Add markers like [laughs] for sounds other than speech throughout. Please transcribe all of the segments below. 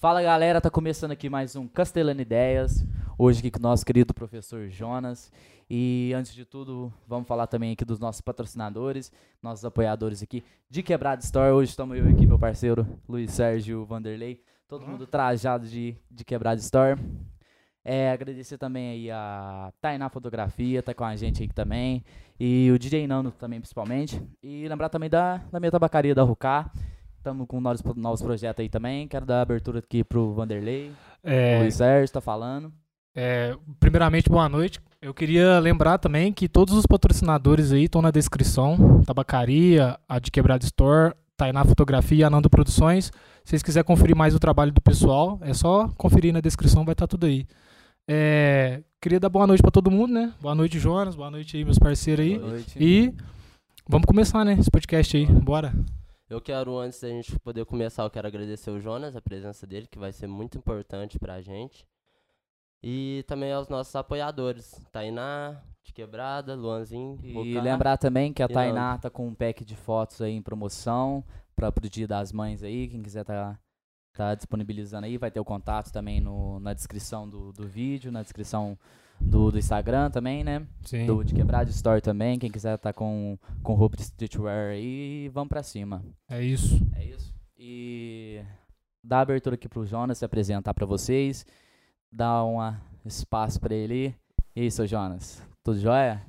Fala galera, tá começando aqui mais um Castelano Ideias. Hoje aqui com o nosso querido professor Jonas. E antes de tudo, vamos falar também aqui dos nossos patrocinadores, nossos apoiadores aqui de Quebrada Store. Hoje estamos eu aqui, meu parceiro Luiz Sérgio Vanderlei. Todo mundo trajado de, de Quebrada Store. É, agradecer também aí a Tainá Fotografia, tá com a gente aí também. E o DJ Nando também, principalmente. E lembrar também da, da minha tabacaria da Rucá. Estamos com novos, novos projetos aí também. Quero dar abertura aqui pro Vanderlei. É, O Luiz Sérgio tá falando. é, primeiramente, boa noite. Eu queria lembrar também que todos os patrocinadores aí estão na descrição. Tabacaria, a de Quebrada Store, Tainá Fotografia, Anando Produções. Se vocês quiserem conferir mais o trabalho do pessoal, é só conferir na descrição, vai estar tudo aí. É, queria dar boa noite para todo mundo, né? Boa noite, Jonas. Boa noite aí, meus parceiros aí. Boa noite. E vamos começar, né? Esse podcast aí. Bora. Eu quero, antes da gente poder começar, eu quero agradecer o Jonas, a presença dele, que vai ser muito importante pra gente. E também aos nossos apoiadores, Tainá, de Quebrada, Luanzinho, E Boca. lembrar também que a Tainá tá com um pack de fotos aí em promoção para pro Dia das Mães aí. Quem quiser tá, tá disponibilizando aí, vai ter o contato também no, na descrição do, do vídeo, na descrição do, do Instagram também, né? Sim. Do de Quebrada Store também. Quem quiser tá com, com roupa de streetwear aí, vamos pra cima. É isso. É isso. E dá a abertura aqui pro Jonas se apresentar pra vocês. Dá um espaço pra ele. E aí, seu Jonas? Tudo jóia?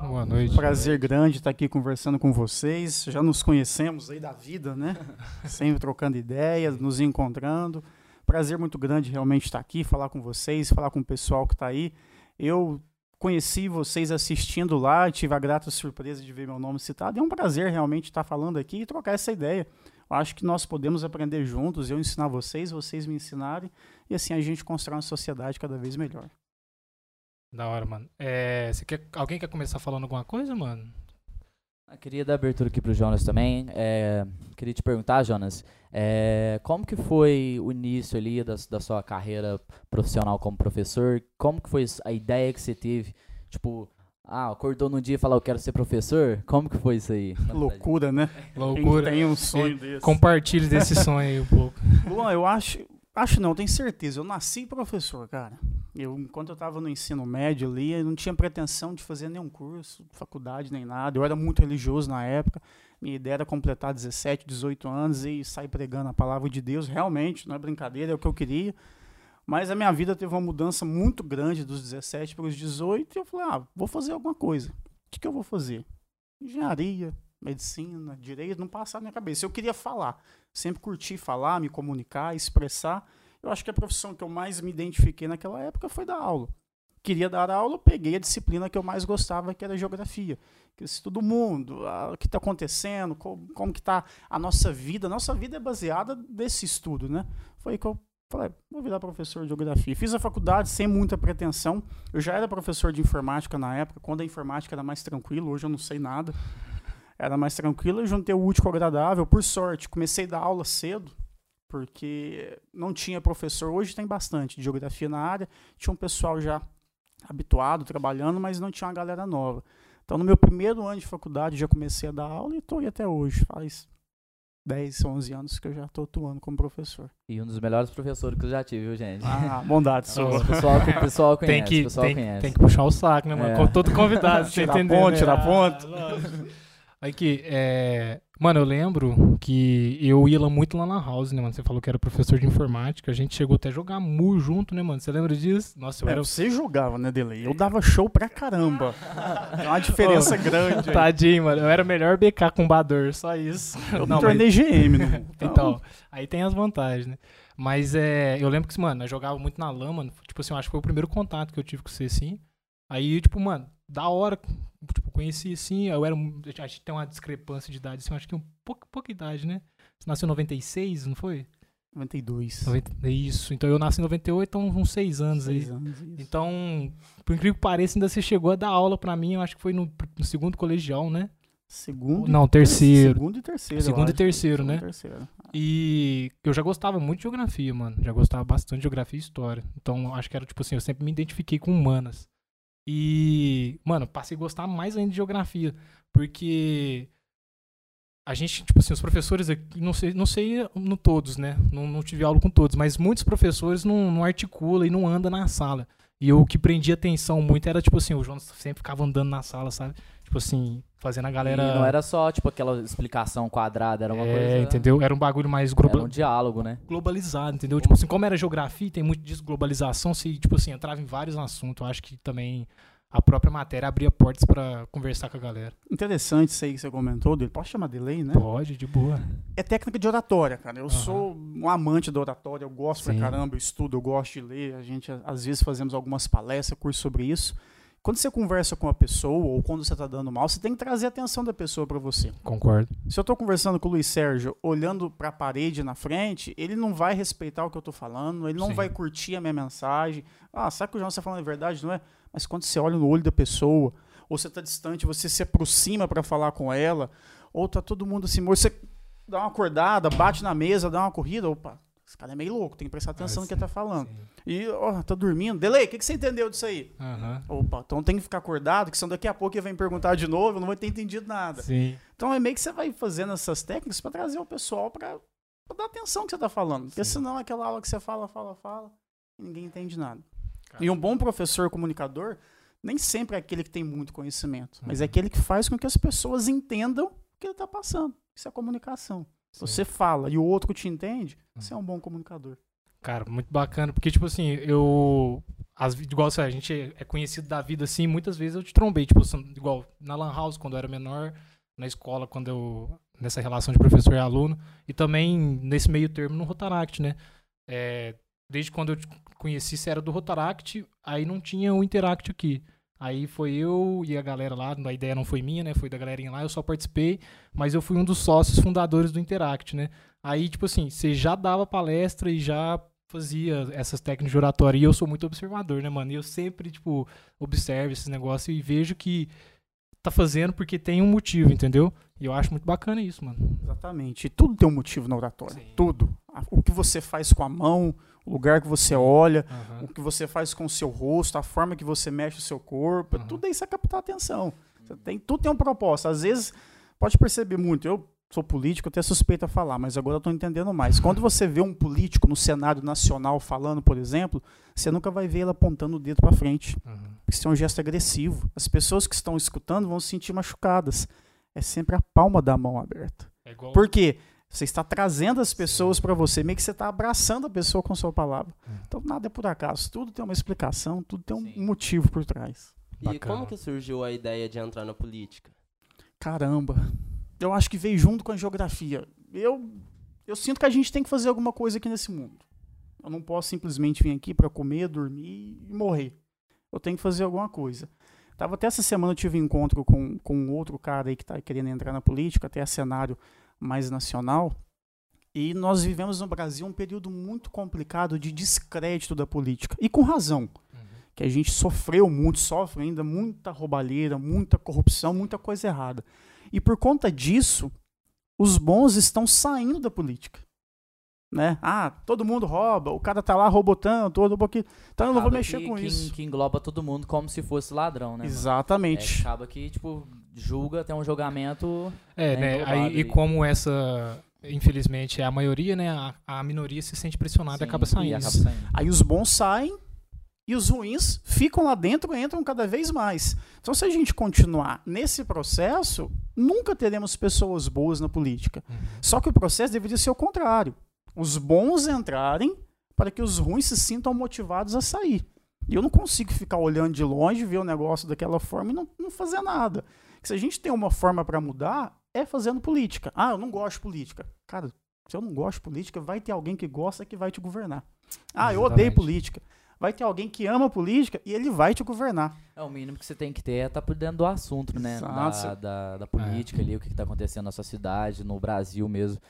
Boa noite. Prazer grande estar aqui conversando com vocês. Já nos conhecemos aí da vida, né? [laughs] Sempre trocando ideias, nos encontrando. Prazer muito grande realmente estar aqui, falar com vocês, falar com o pessoal que está aí. Eu conheci vocês assistindo lá, tive a grata surpresa de ver meu nome citado. É um prazer realmente estar falando aqui e trocar essa ideia. Eu acho que nós podemos aprender juntos, eu ensinar vocês, vocês me ensinarem, e assim a gente constrói uma sociedade cada vez melhor. Da hora, mano. É, você quer, alguém quer começar falando alguma coisa, mano? Eu queria dar abertura aqui pro Jonas também. É, queria te perguntar, Jonas, é, como que foi o início ali da, da sua carreira profissional como professor? Como que foi a ideia que você teve? Tipo, ah, acordou num dia e falou, eu quero ser professor? Como que foi isso aí? Loucura, né? [laughs] Loucura. Quem tem um sonho desse. Compartilhe desse [laughs] sonho aí um pouco. Luan, eu acho. Acho não, tenho certeza. Eu nasci professor, cara. Eu, enquanto eu estava no ensino médio ali, eu não tinha pretensão de fazer nenhum curso, faculdade, nem nada. Eu era muito religioso na época. Minha ideia era completar 17, 18 anos e sair pregando a palavra de Deus. Realmente, não é brincadeira, é o que eu queria. Mas a minha vida teve uma mudança muito grande dos 17 para os 18 e eu falei, ah, vou fazer alguma coisa. O que, que eu vou fazer? Engenharia, medicina, direito, não passava na minha cabeça. Eu queria falar. Sempre curti falar, me comunicar, expressar. Eu acho que a profissão que eu mais me identifiquei naquela época foi dar aula. Queria dar aula, peguei a disciplina que eu mais gostava, que era geografia. Que esse todo mundo, ah, o que está acontecendo, como, como que está a nossa vida. A nossa vida é baseada nesse estudo, né? Foi que eu falei, vou virar professor de geografia. Fiz a faculdade sem muita pretensão. Eu já era professor de informática na época, quando a informática era mais tranquilo, hoje eu não sei nada. Era mais tranquilo, eu juntei o útil com o agradável. Por sorte, comecei a dar aula cedo, porque não tinha professor. Hoje tem bastante de geografia na área. Tinha um pessoal já habituado, trabalhando, mas não tinha uma galera nova. Então, no meu primeiro ano de faculdade, já comecei a dar aula e estou aí até hoje. Faz 10, 11 anos que eu já estou atuando como professor. E um dos melhores professores que eu já tive, viu, gente? Ah, bondade sua. o pessoal, [laughs] o pessoal conhece, tem, que, o pessoal tem, conhece. tem que puxar o saco, né, mano? É. Com todo convidado, você Tirar entendeu? ponto, né? tirar Ah, ponto. lógico. Aqui, é... Mano, eu lembro que eu ia lá muito lá na house, né, mano? Você falou que era professor de informática. A gente chegou até a jogar mu junto, né, mano? Você lembra disso? Nossa, eu É, era... você jogava, né, Delay? Eu dava show pra caramba. Tem uma diferença [laughs] grande. aí. Tadinho, mano. Eu era melhor BK combador, só isso. Eu me Não, mas- tornei GM, né? [laughs] Então, aí tem as vantagens, né? Mas é, eu lembro que, mano, eu jogava muito na lama, mano. Tipo assim, eu acho que foi o primeiro contato que eu tive com você, assim. Aí, tipo, mano, da hora, tipo, conheci, assim, eu era, um- a gente tem uma discrepância de idade, assim, eu acho que um pouco, pouca idade, né? Você nasceu em 96, não foi? 92. 90, isso, então eu nasci em 98, então uns 6 anos aí. Seis anos, isso. Então, por incrível que pareça, ainda você chegou a dar aula pra mim, eu acho que foi no, no segundo colegial, né? Segundo, Não, terceiro. Segundo e terceiro. Segundo e acho. terceiro, né? e terceiro. E eu já gostava muito de geografia, mano. Já gostava bastante de geografia e história. Então, acho que era tipo assim, eu sempre me identifiquei com humanas. E, mano, passei a gostar mais ainda de geografia. Porque a gente, tipo assim, os professores aqui, não sei, não sei no todos, né? Não, não tive aula com todos, mas muitos professores não, não articulam e não andam na sala. E o que prendia atenção muito era, tipo assim, o Jonas sempre ficava andando na sala, sabe? Tipo assim, fazendo a galera. E não era só, tipo, aquela explicação quadrada, era uma é, coisa. entendeu? Era um bagulho mais Era global, um diálogo, né? globalizado, entendeu? Tipo assim, como era geografia, tem muito disso, globalização, se, tipo assim, entrava em vários assuntos. Eu acho que também a própria matéria abria portas pra conversar com a galera. Interessante isso aí que você comentou dele. Posso chamar de lei, né? Pode, de boa. É técnica de oratória, cara. Eu Aham. sou um amante da oratória, eu gosto Sim. pra caramba, eu estudo, eu gosto de ler. A gente, às vezes, fazemos algumas palestras, cursos sobre isso. Quando você conversa com a pessoa ou quando você tá dando mal, você tem que trazer a atenção da pessoa pra você. Concordo. Se eu tô conversando com o Luiz Sérgio, olhando pra parede na frente, ele não vai respeitar o que eu tô falando, ele não Sim. vai curtir a minha mensagem. Ah, sabe que o João está falando a verdade, não é? Mas quando você olha no olho da pessoa, ou você tá distante, você se aproxima pra falar com ela, ou tá todo mundo assim, você dá uma acordada, bate na mesa, dá uma corrida, opa, esse cara é meio louco, tem que prestar atenção no que ele tá falando. Sim. E, ó, tá dormindo. Delay, o que, que você entendeu disso aí? Aham. Opa, então tem que ficar acordado, que senão daqui a pouco ele vem perguntar de novo, eu não vou ter entendido nada. Sim. Então é meio que você vai fazendo essas técnicas pra trazer o pessoal pra dar atenção no que você tá falando. Porque Sim. senão aquela aula que você fala, fala, fala, e ninguém entende nada. Cara. E um bom professor comunicador nem sempre é aquele que tem muito conhecimento, mas é Uhum. aquele que faz com que as pessoas entendam o que ele tá passando. Isso é comunicação. Se Sim. você fala e o outro te entende, Uhum. você é um bom comunicador. Cara, muito bacana, porque, tipo assim, eu. As, igual assim, a gente é conhecido da vida assim, muitas vezes eu te trombei, tipo, igual na Lan House quando eu era menor, na escola quando eu. nessa relação de professor e aluno, e também nesse meio termo no Rotaract, né? É, desde quando eu te conheci, você era do Rotaract, aí não tinha o Interact aqui. Aí foi eu e a galera lá, a ideia não foi minha, né? Foi da galerinha lá, eu só participei, mas eu fui um dos sócios fundadores do Interact, né? Aí, tipo assim, você já dava palestra e já fazia essas técnicas de oratória. E eu sou muito observador, né, mano? E eu sempre, tipo, observo esses negócios e vejo que tá fazendo porque tem um motivo, entendeu? E eu acho muito bacana isso, mano. Exatamente. E tudo tem um motivo na oratória. Sim. Tudo. O que você faz com a mão, o lugar que você olha, Aham. o que você faz com o seu rosto, a forma que você mexe o seu corpo, Uhum. tudo isso é captar atenção. Você tem, tudo tem um propósito. Às vezes, pode perceber muito, eu sou político, até suspeito a falar, mas agora eu tô entendendo mais. [laughs] Quando você vê um político no cenário nacional falando, por exemplo, você nunca vai ver ele apontando o dedo para frente, Uhum. porque isso é um gesto agressivo. As pessoas que estão escutando vão se sentir machucadas. É sempre a palma da mão aberta. É igual. Por quê? Você está trazendo as pessoas para você, meio que você está abraçando a pessoa com sua palavra. Hum. Então nada é por acaso, tudo tem uma explicação, tudo tem um Sim. motivo por trás. E Bacana. como que surgiu a ideia de entrar na política? Caramba, eu acho que veio junto com a geografia. Eu, eu sinto que a gente tem que fazer alguma coisa aqui nesse mundo. Eu não posso simplesmente vir aqui para comer, dormir e morrer. Eu tenho que fazer alguma coisa. Tava até essa semana eu tive um encontro com, com um outro cara aí que está querendo entrar na política, até a cenário mais nacional. E nós vivemos no Brasil um período muito complicado de descrédito da política. E com razão Uhum. que a gente sofreu muito, sofre ainda muita roubalheira, muita corrupção, muita coisa errada. E por conta disso, os bons estão saindo da política. Né? Ah, todo mundo rouba, o cara tá lá roubotando, todo roubou aqui. Então eu não vou mexer que- com que, isso. Que engloba todo mundo como se fosse ladrão, né? mano? É, Exatamente. acaba que, tipo, julga, tem um julgamento. É, né? Aí, e como essa, infelizmente, é a maioria, né? A, a minoria se sente pressionada e sim, acaba e saindo. acaba saindo. Aí os bons saem e os ruins ficam lá dentro e entram cada vez mais. Então, se a gente continuar nesse processo, nunca teremos pessoas boas na política. Uhum. Só que o processo deveria ser o contrário. Os bons entrarem para que os ruins se sintam motivados a sair. E eu não consigo ficar olhando de longe, ver o negócio daquela forma e não, não fazer nada. Se a gente tem uma forma para mudar, é fazendo política. Ah, eu não gosto de política. Cara, se eu não gosto de política, vai ter alguém que gosta que vai te governar. Ah, eu odeio Exatamente. política. Vai ter alguém que ama política e ele vai te governar. É, o mínimo que você tem que ter é estar por dentro do assunto, né? Da, da, da política ali, o que está acontecendo na sua cidade, no Brasil mesmo.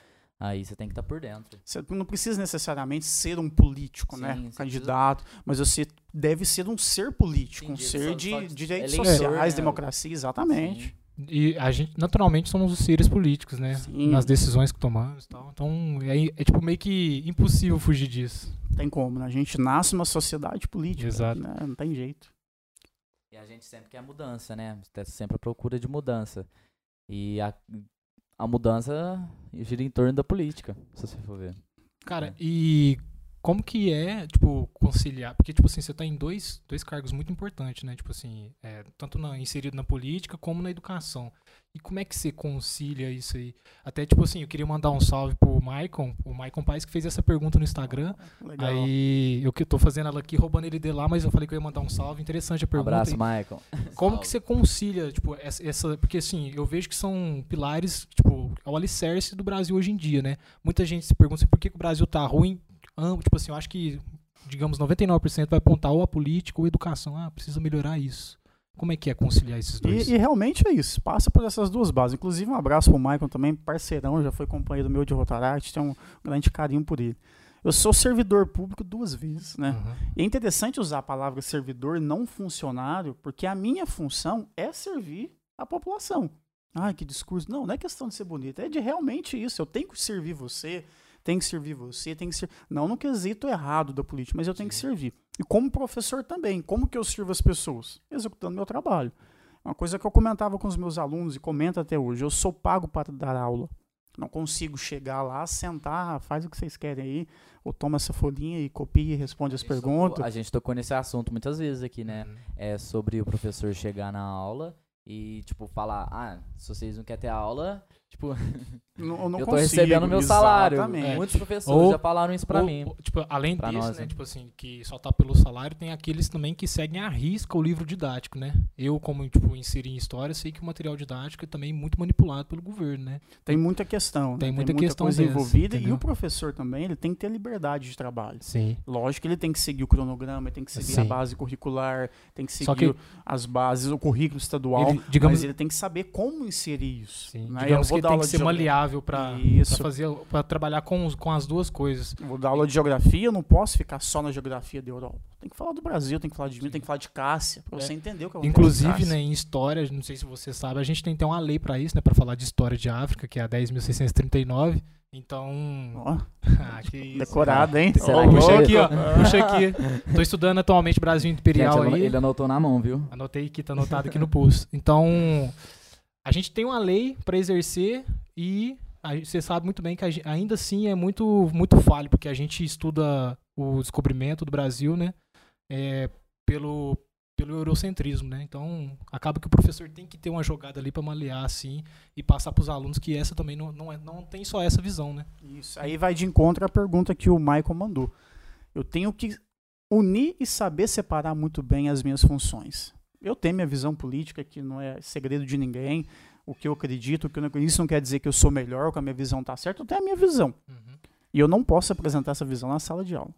Aí você tem que estar por dentro. Você não precisa necessariamente ser um político, Sim, né? Candidato, mas você deve ser um ser político, Sim, um ser só- de só de direitos eleitor, sociais, né? democracia, exatamente. E a gente, naturalmente, somos os seres políticos, né? Sim. Nas decisões que tomamos e tal. Então, é, é tipo meio que impossível fugir disso. Tem como, né? A gente nasce numa sociedade política, Exato. né? Não tem jeito. E a gente sempre quer mudança, né? Tá sempre à procura de mudança. E a- a mudança gira em torno da política, se você for ver. Cara, É. e como que é, tipo, conciliar? Porque, tipo assim, você tá em dois, dois cargos muito importantes, né? Tipo assim, é, tanto na, inserido na política como na educação. E como é que você concilia isso aí? Até, tipo assim, eu queria mandar um salve pro Maicon, o Maicon Paes, que fez essa pergunta no Instagram. Legal. Aí, eu que tô fazendo ela aqui, roubando ele de lá, mas eu falei que eu ia mandar um salve. Interessante a Um pergunta. abraço, E Michael. como que você concilia, tipo, essa, essa- Porque assim, eu vejo que são pilares, tipo, é o alicerce do Brasil hoje em dia, né? Muita gente se pergunta assim, por que, que o Brasil tá ruim. Tipo assim, eu acho que, digamos, 99% vai apontar ou a política ou a educação. Ah, precisa melhorar isso. Como é que é conciliar esses dois? E, e realmente é isso, passa por essas duas bases. Inclusive, um abraço pro Michael também, parceirão, já foi companheiro meu de Rotaract, tenho um grande carinho por ele. Eu sou servidor público duas vezes, né? Uhum. E é interessante usar a palavra servidor, não funcionário, porque a minha função é servir a população. Ai, que discurso. Não, não é questão de ser bonito, é de realmente isso. Eu tenho que servir você, tenho que servir você, tenho que ser. Não no quesito errado da política, mas eu tenho que servir. E como professor também, como que eu sirvo as pessoas? Executando meu trabalho. Uma coisa que eu comentava com os meus alunos e comento até hoje, eu sou pago para dar aula. Não consigo chegar lá, sentar, faz o que vocês querem aí, ou toma essa folhinha e copia e responde as perguntas. A gente tocou nesse assunto muitas vezes aqui, né? Uhum. É sobre o professor chegar na aula e, tipo, falar, ah, se vocês não querem ter aula, tipo, [laughs] Não, eu não eu tô consigo, recebendo meu salário. exatamente. Muitos professores Ou- já falaram isso pra Ou- mim. ou, tipo, além Pra desse, nós, né, né? tipo assim, que só tá pelo salário, tem aqueles também que seguem à risca o livro didático, né? Eu, como, tipo, inseri em história, sei que o material didático é também muito manipulado pelo governo, né? Tem muita questão, né? Tem muita questão coisa dessa, envolvida e o professor também, ele tem que ter liberdade de trabalho. Sim. Lógico que ele tem que seguir o cronograma, ele tem que seguir a Sim. base curricular, tem que seguir que- as bases, o currículo estadual, Ele, digamos, mas ele tem que saber como inserir isso. sim, né? Eu digamos que tem aula que de ser geografia- maleável Isso. fazer, para trabalhar com, os- com as duas coisas. Eu Vou dar aula de geografia, eu não posso ficar só na geografia da Europa. Tem que falar do Brasil, tem que falar de mim, tem que falar de Cássia, pra É. você entender o que Inclusive, né, em história, não sei se você sabe, a gente tem até uma lei pra isso, né, para falar de história de África, que é a 10.639. Então, Ó, [laughs] ah, que isso. decorado, hein? Será que Puxa aqui, ó. Puxa aqui. Tô estudando atualmente Brasil Gente, Imperial ele, aí. ele anotou na mão, viu? Anotei aqui, tá anotado aqui no pulso. Então, a gente tem uma lei para exercer e gente- você sabe muito bem que a gen- ainda assim é muito, muito falho, porque a gente estuda o descobrimento do Brasil, né? é, pelo, pelo eurocentrismo, né? Então, acaba que o professor tem que ter uma jogada ali para malear, assim, e passar para os alunos que essa também não, não, é, não tem só essa visão, né? Isso. Aí vai de encontro à pergunta que o Michael mandou. Eu tenho que unir e saber separar muito bem as minhas funções. Eu tenho minha visão política, que não é segredo de ninguém, o que eu acredito, o que eu não acredito. Isso não quer dizer que eu sou melhor, que a minha visão está certa. Eu tenho a minha visão. E eu não posso apresentar essa visão na sala de aula.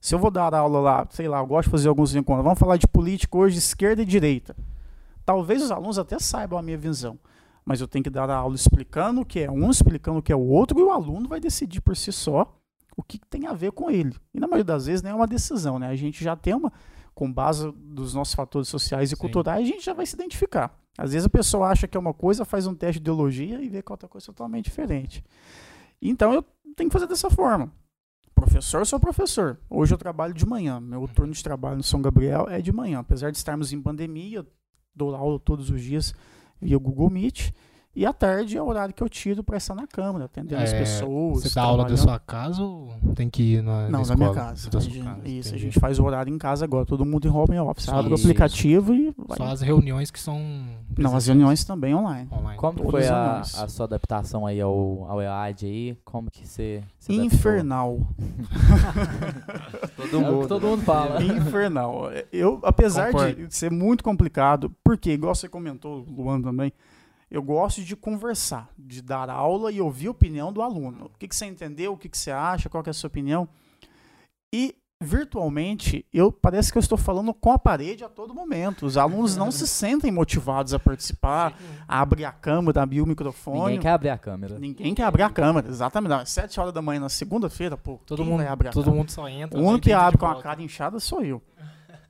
Se eu vou dar aula lá, sei lá, eu gosto de fazer alguns encontros, vamos falar de política hoje, esquerda e direita. Talvez os alunos até saibam a minha visão, mas eu tenho que dar a aula explicando o que é um, explicando o que é o outro, e o aluno vai decidir por si só o que tem a ver com ele. E na maioria das vezes nem é uma decisão, né? A gente já tem uma, com base dos nossos fatores sociais e Sim. culturais, a gente já vai se identificar. Às vezes a pessoa acha que é uma coisa, faz um teste de ideologia e vê que é outra coisa totalmente diferente. Então eu tenho que fazer dessa forma. Professor, sou professor. Hoje eu trabalho de manhã. Meu turno de trabalho no São Gabriel é de manhã. Apesar de estarmos em pandemia, eu dou aula todos os dias via Google Meet. E à tarde é o horário que eu tiro para estar na Câmara, atendendo as É, pessoas. Você dá aula da sua casa ou tem que ir na, Não, na da minha casa. Da A gente- casa, isso, a entendi. gente faz o horário em casa agora. Todo mundo em home office. Abre o isso. aplicativo e vai. Só as reuniões que são Não, as reuniões também online. online. Como Todas foi a, a sua adaptação aí ao, ao EAD aí? Como que você... adaptou? Infernal. [laughs] É o que todo mundo fala. Infernal. Eu, apesar Concordo. de ser muito complicado, porque, igual você comentou, Luan também, eu gosto de conversar, de dar aula e ouvir a opinião do aluno. O que, que você entendeu, o que, que você acha, qual que é a sua opinião. E virtualmente, eu parece que eu estou falando com a parede a todo momento. Os alunos não se [laughs] sentem motivados a participar, a abrir a câmera, abrir o microfone. Ninguém quer abrir a câmera. Ninguém quer abrir a câmera, exatamente. Às 7 horas da manhã na segunda-feira, pô, Todo mundo, vai abrir a todo câmera? mundo só entra. O único que abre com a cara inchada sou eu.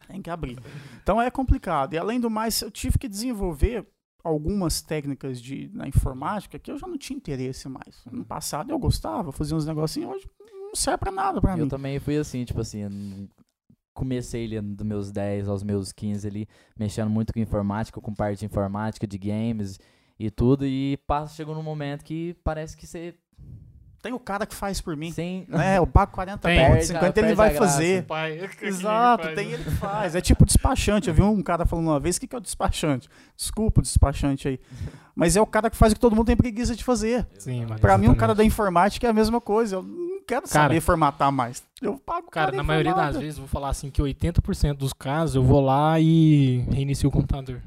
Tem que abrir. Então é complicado. E além do mais, eu tive que desenvolver algumas técnicas de, na informática que eu já não tinha interesse mais. No passado eu gostava, fazia uns negocinhos, hoje não serve pra nada pra Eu mim. também fui assim, tipo assim, comecei ali dos meus 10 aos meus 15 ali, mexendo muito com informática, com parte de informática, de games, e tudo, e passa, chegou num momento que parece que você Tem o cara que faz por mim. sem... Né? Eu pago 40 Tem. pontos, Perde a- 50 ele vai fazer. Pai, Exato, faz, tem né? ele que faz. É tipo despachante. Eu vi um cara falando uma vez, o que, que é o despachante? Desculpa o despachante aí. Mas é o cara que faz o que todo mundo tem preguiça de fazer. Sim, Pra mim, um cara da informática é a mesma coisa. Eu não quero Cara- saber formatar mais. Eu pago Cara, cara na maioria das vezes, eu vou falar assim que 80% dos casos eu vou lá e reinicio o computador.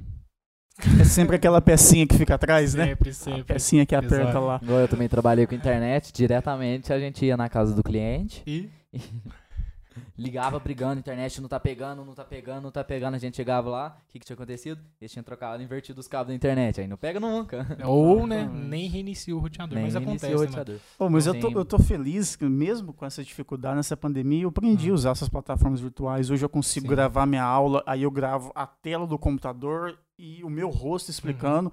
É sempre aquela pecinha que fica atrás, né? Sempre, A sempre. pecinha que aperta Exato. lá. Igual eu também trabalhei com internet, diretamente a gente ia na casa do cliente, E [laughs] ligava brigando, internet não tá pegando, não tá pegando, não tá pegando, a gente chegava lá, o que que tinha acontecido? Eles tinham trocado, invertido os cabos da internet, aí não pega nunca. [laughs] Ou, né, nem reinicia o roteador, Nem mas acontece, o né, roteador. Pô, mas eu tô, eu tô feliz que mesmo com essa dificuldade nessa pandemia, eu aprendi a Hum. usar essas plataformas virtuais. Hoje eu consigo Sim. gravar minha aula, aí eu gravo a tela do computador e o meu rosto explicando.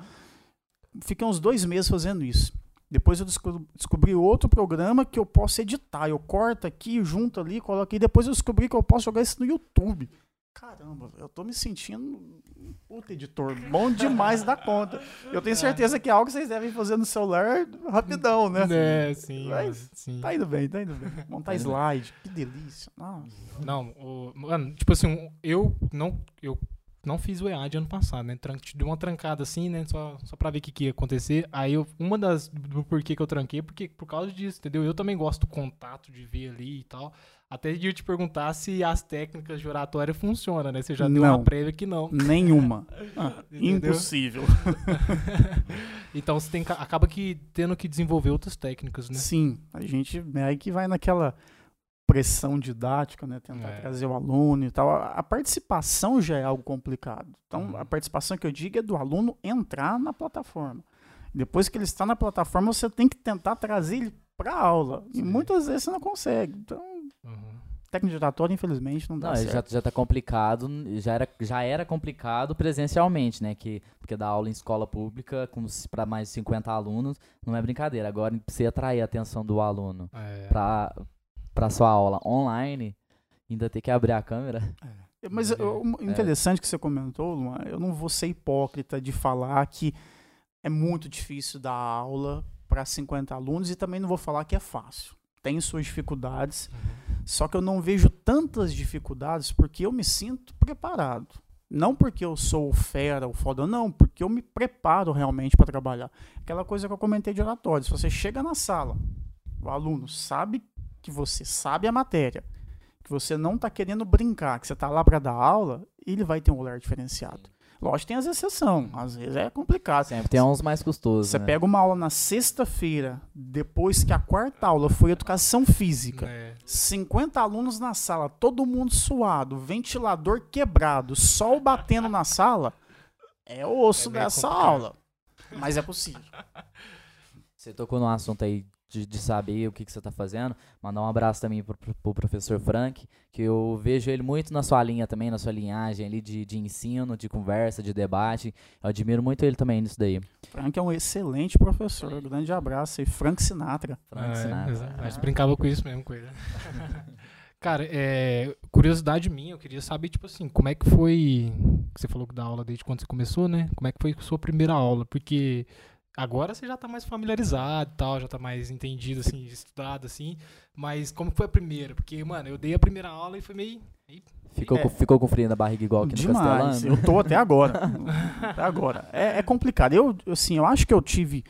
Fiquei uns dois meses fazendo isso. Depois eu desco- descobri outro programa que eu posso editar. Eu corto aqui, junto ali, coloco aqui. Depois eu descobri que eu posso jogar isso no YouTube. Caramba, eu tô me sentindo um puta editor. Bom demais da conta. Eu tenho certeza que é algo que vocês devem fazer no celular rapidão, né? É, sim, Mas sim. Tá indo bem, tá indo bem. Montar Tá slide, que delícia. Nossa. Não, o, mano, tipo assim, eu não, eu não fiz o EAD ano passado, né? Tran- Dei uma trancada assim, né? Só, só pra ver o que, que ia acontecer. Aí, eu, uma das. Do porquê que eu tranquei, porque por causa disso, entendeu? Eu também gosto do contato, de ver ali e tal. Até de eu te perguntar se as técnicas de oratória funcionam, né? Você já deu Não. uma prévia que não. Nenhuma. [laughs] Ah, impossível. [laughs] então você tem, acaba que tendo que desenvolver outras técnicas, né? Sim, a gente é aí que vai naquela pressão didática, né? Tentar É. trazer o aluno e tal. A, a participação já é algo complicado. Então, Uhum. a participação que eu digo é do aluno entrar na plataforma. Depois que ele está na plataforma, você tem que tentar trazer ele para a aula. E Sim. muitas vezes você não consegue. Então, Uhum. técnica de oratória, infelizmente, não dá Não, certo. já, já tá complicado, já era, já era complicado presencialmente, né? Que, porque dar aula em escola pública para mais de 50 alunos não é brincadeira. Agora, você atrair a atenção do aluno É. para para sua aula online, ainda ter que abrir a câmera. Mas É. eu- o interessante que você comentou, Luan, eu não vou ser hipócrita de falar que é muito difícil dar aula para 50 alunos e também não vou falar que é fácil. Tem suas dificuldades, Uhum. só que eu não vejo tantas dificuldades porque eu me sinto preparado. Não porque eu sou o fera, o foda, não, porque eu me preparo realmente para trabalhar. Aquela coisa que eu comentei de oratório, se você chega na sala, o aluno sabe que você sabe a matéria, que você não está querendo brincar, que você está lá para dar aula, ele vai ter um olhar diferenciado. Lógico, tem as exceções, às vezes é complicado. Sempre tem uns mais custosos. Você né? pega uma aula na sexta-feira, depois que a quarta aula foi educação física, É. 50 alunos na sala, todo mundo suado, ventilador quebrado, sol batendo na sala, é o osso É dessa complicado. aula. Mas é possível. Você tocou no assunto aí de, de saber o que, que você está fazendo. Mandar um abraço também pro, pro, pro professor Frank, que eu vejo ele muito na sua linha também, na sua linhagem ali de, de ensino, de conversa, de debate. Eu admiro muito ele também nisso daí. Frank é um excelente professor. Grande abraço aí, Frank Sinatra. Frank É, Sinatra. exato. A gente brincava com isso mesmo com ele. [laughs] Cara, é, curiosidade minha, eu queria saber, tipo assim, como é que foi. Você falou que dá aula desde quando você começou, né? Como é que foi a sua primeira aula? Porque agora você já tá mais familiarizado e tal, já tá mais entendido, assim, estudado, assim. Mas como que foi a primeira? Porque, mano, eu dei a primeira aula e foi meio. Ficou, É. com, ficou com frio na barriga igual aqui no Demais. Castelano? Eu tô até agora. [laughs] até agora. É, é complicado. Eu, assim, eu acho que eu tive.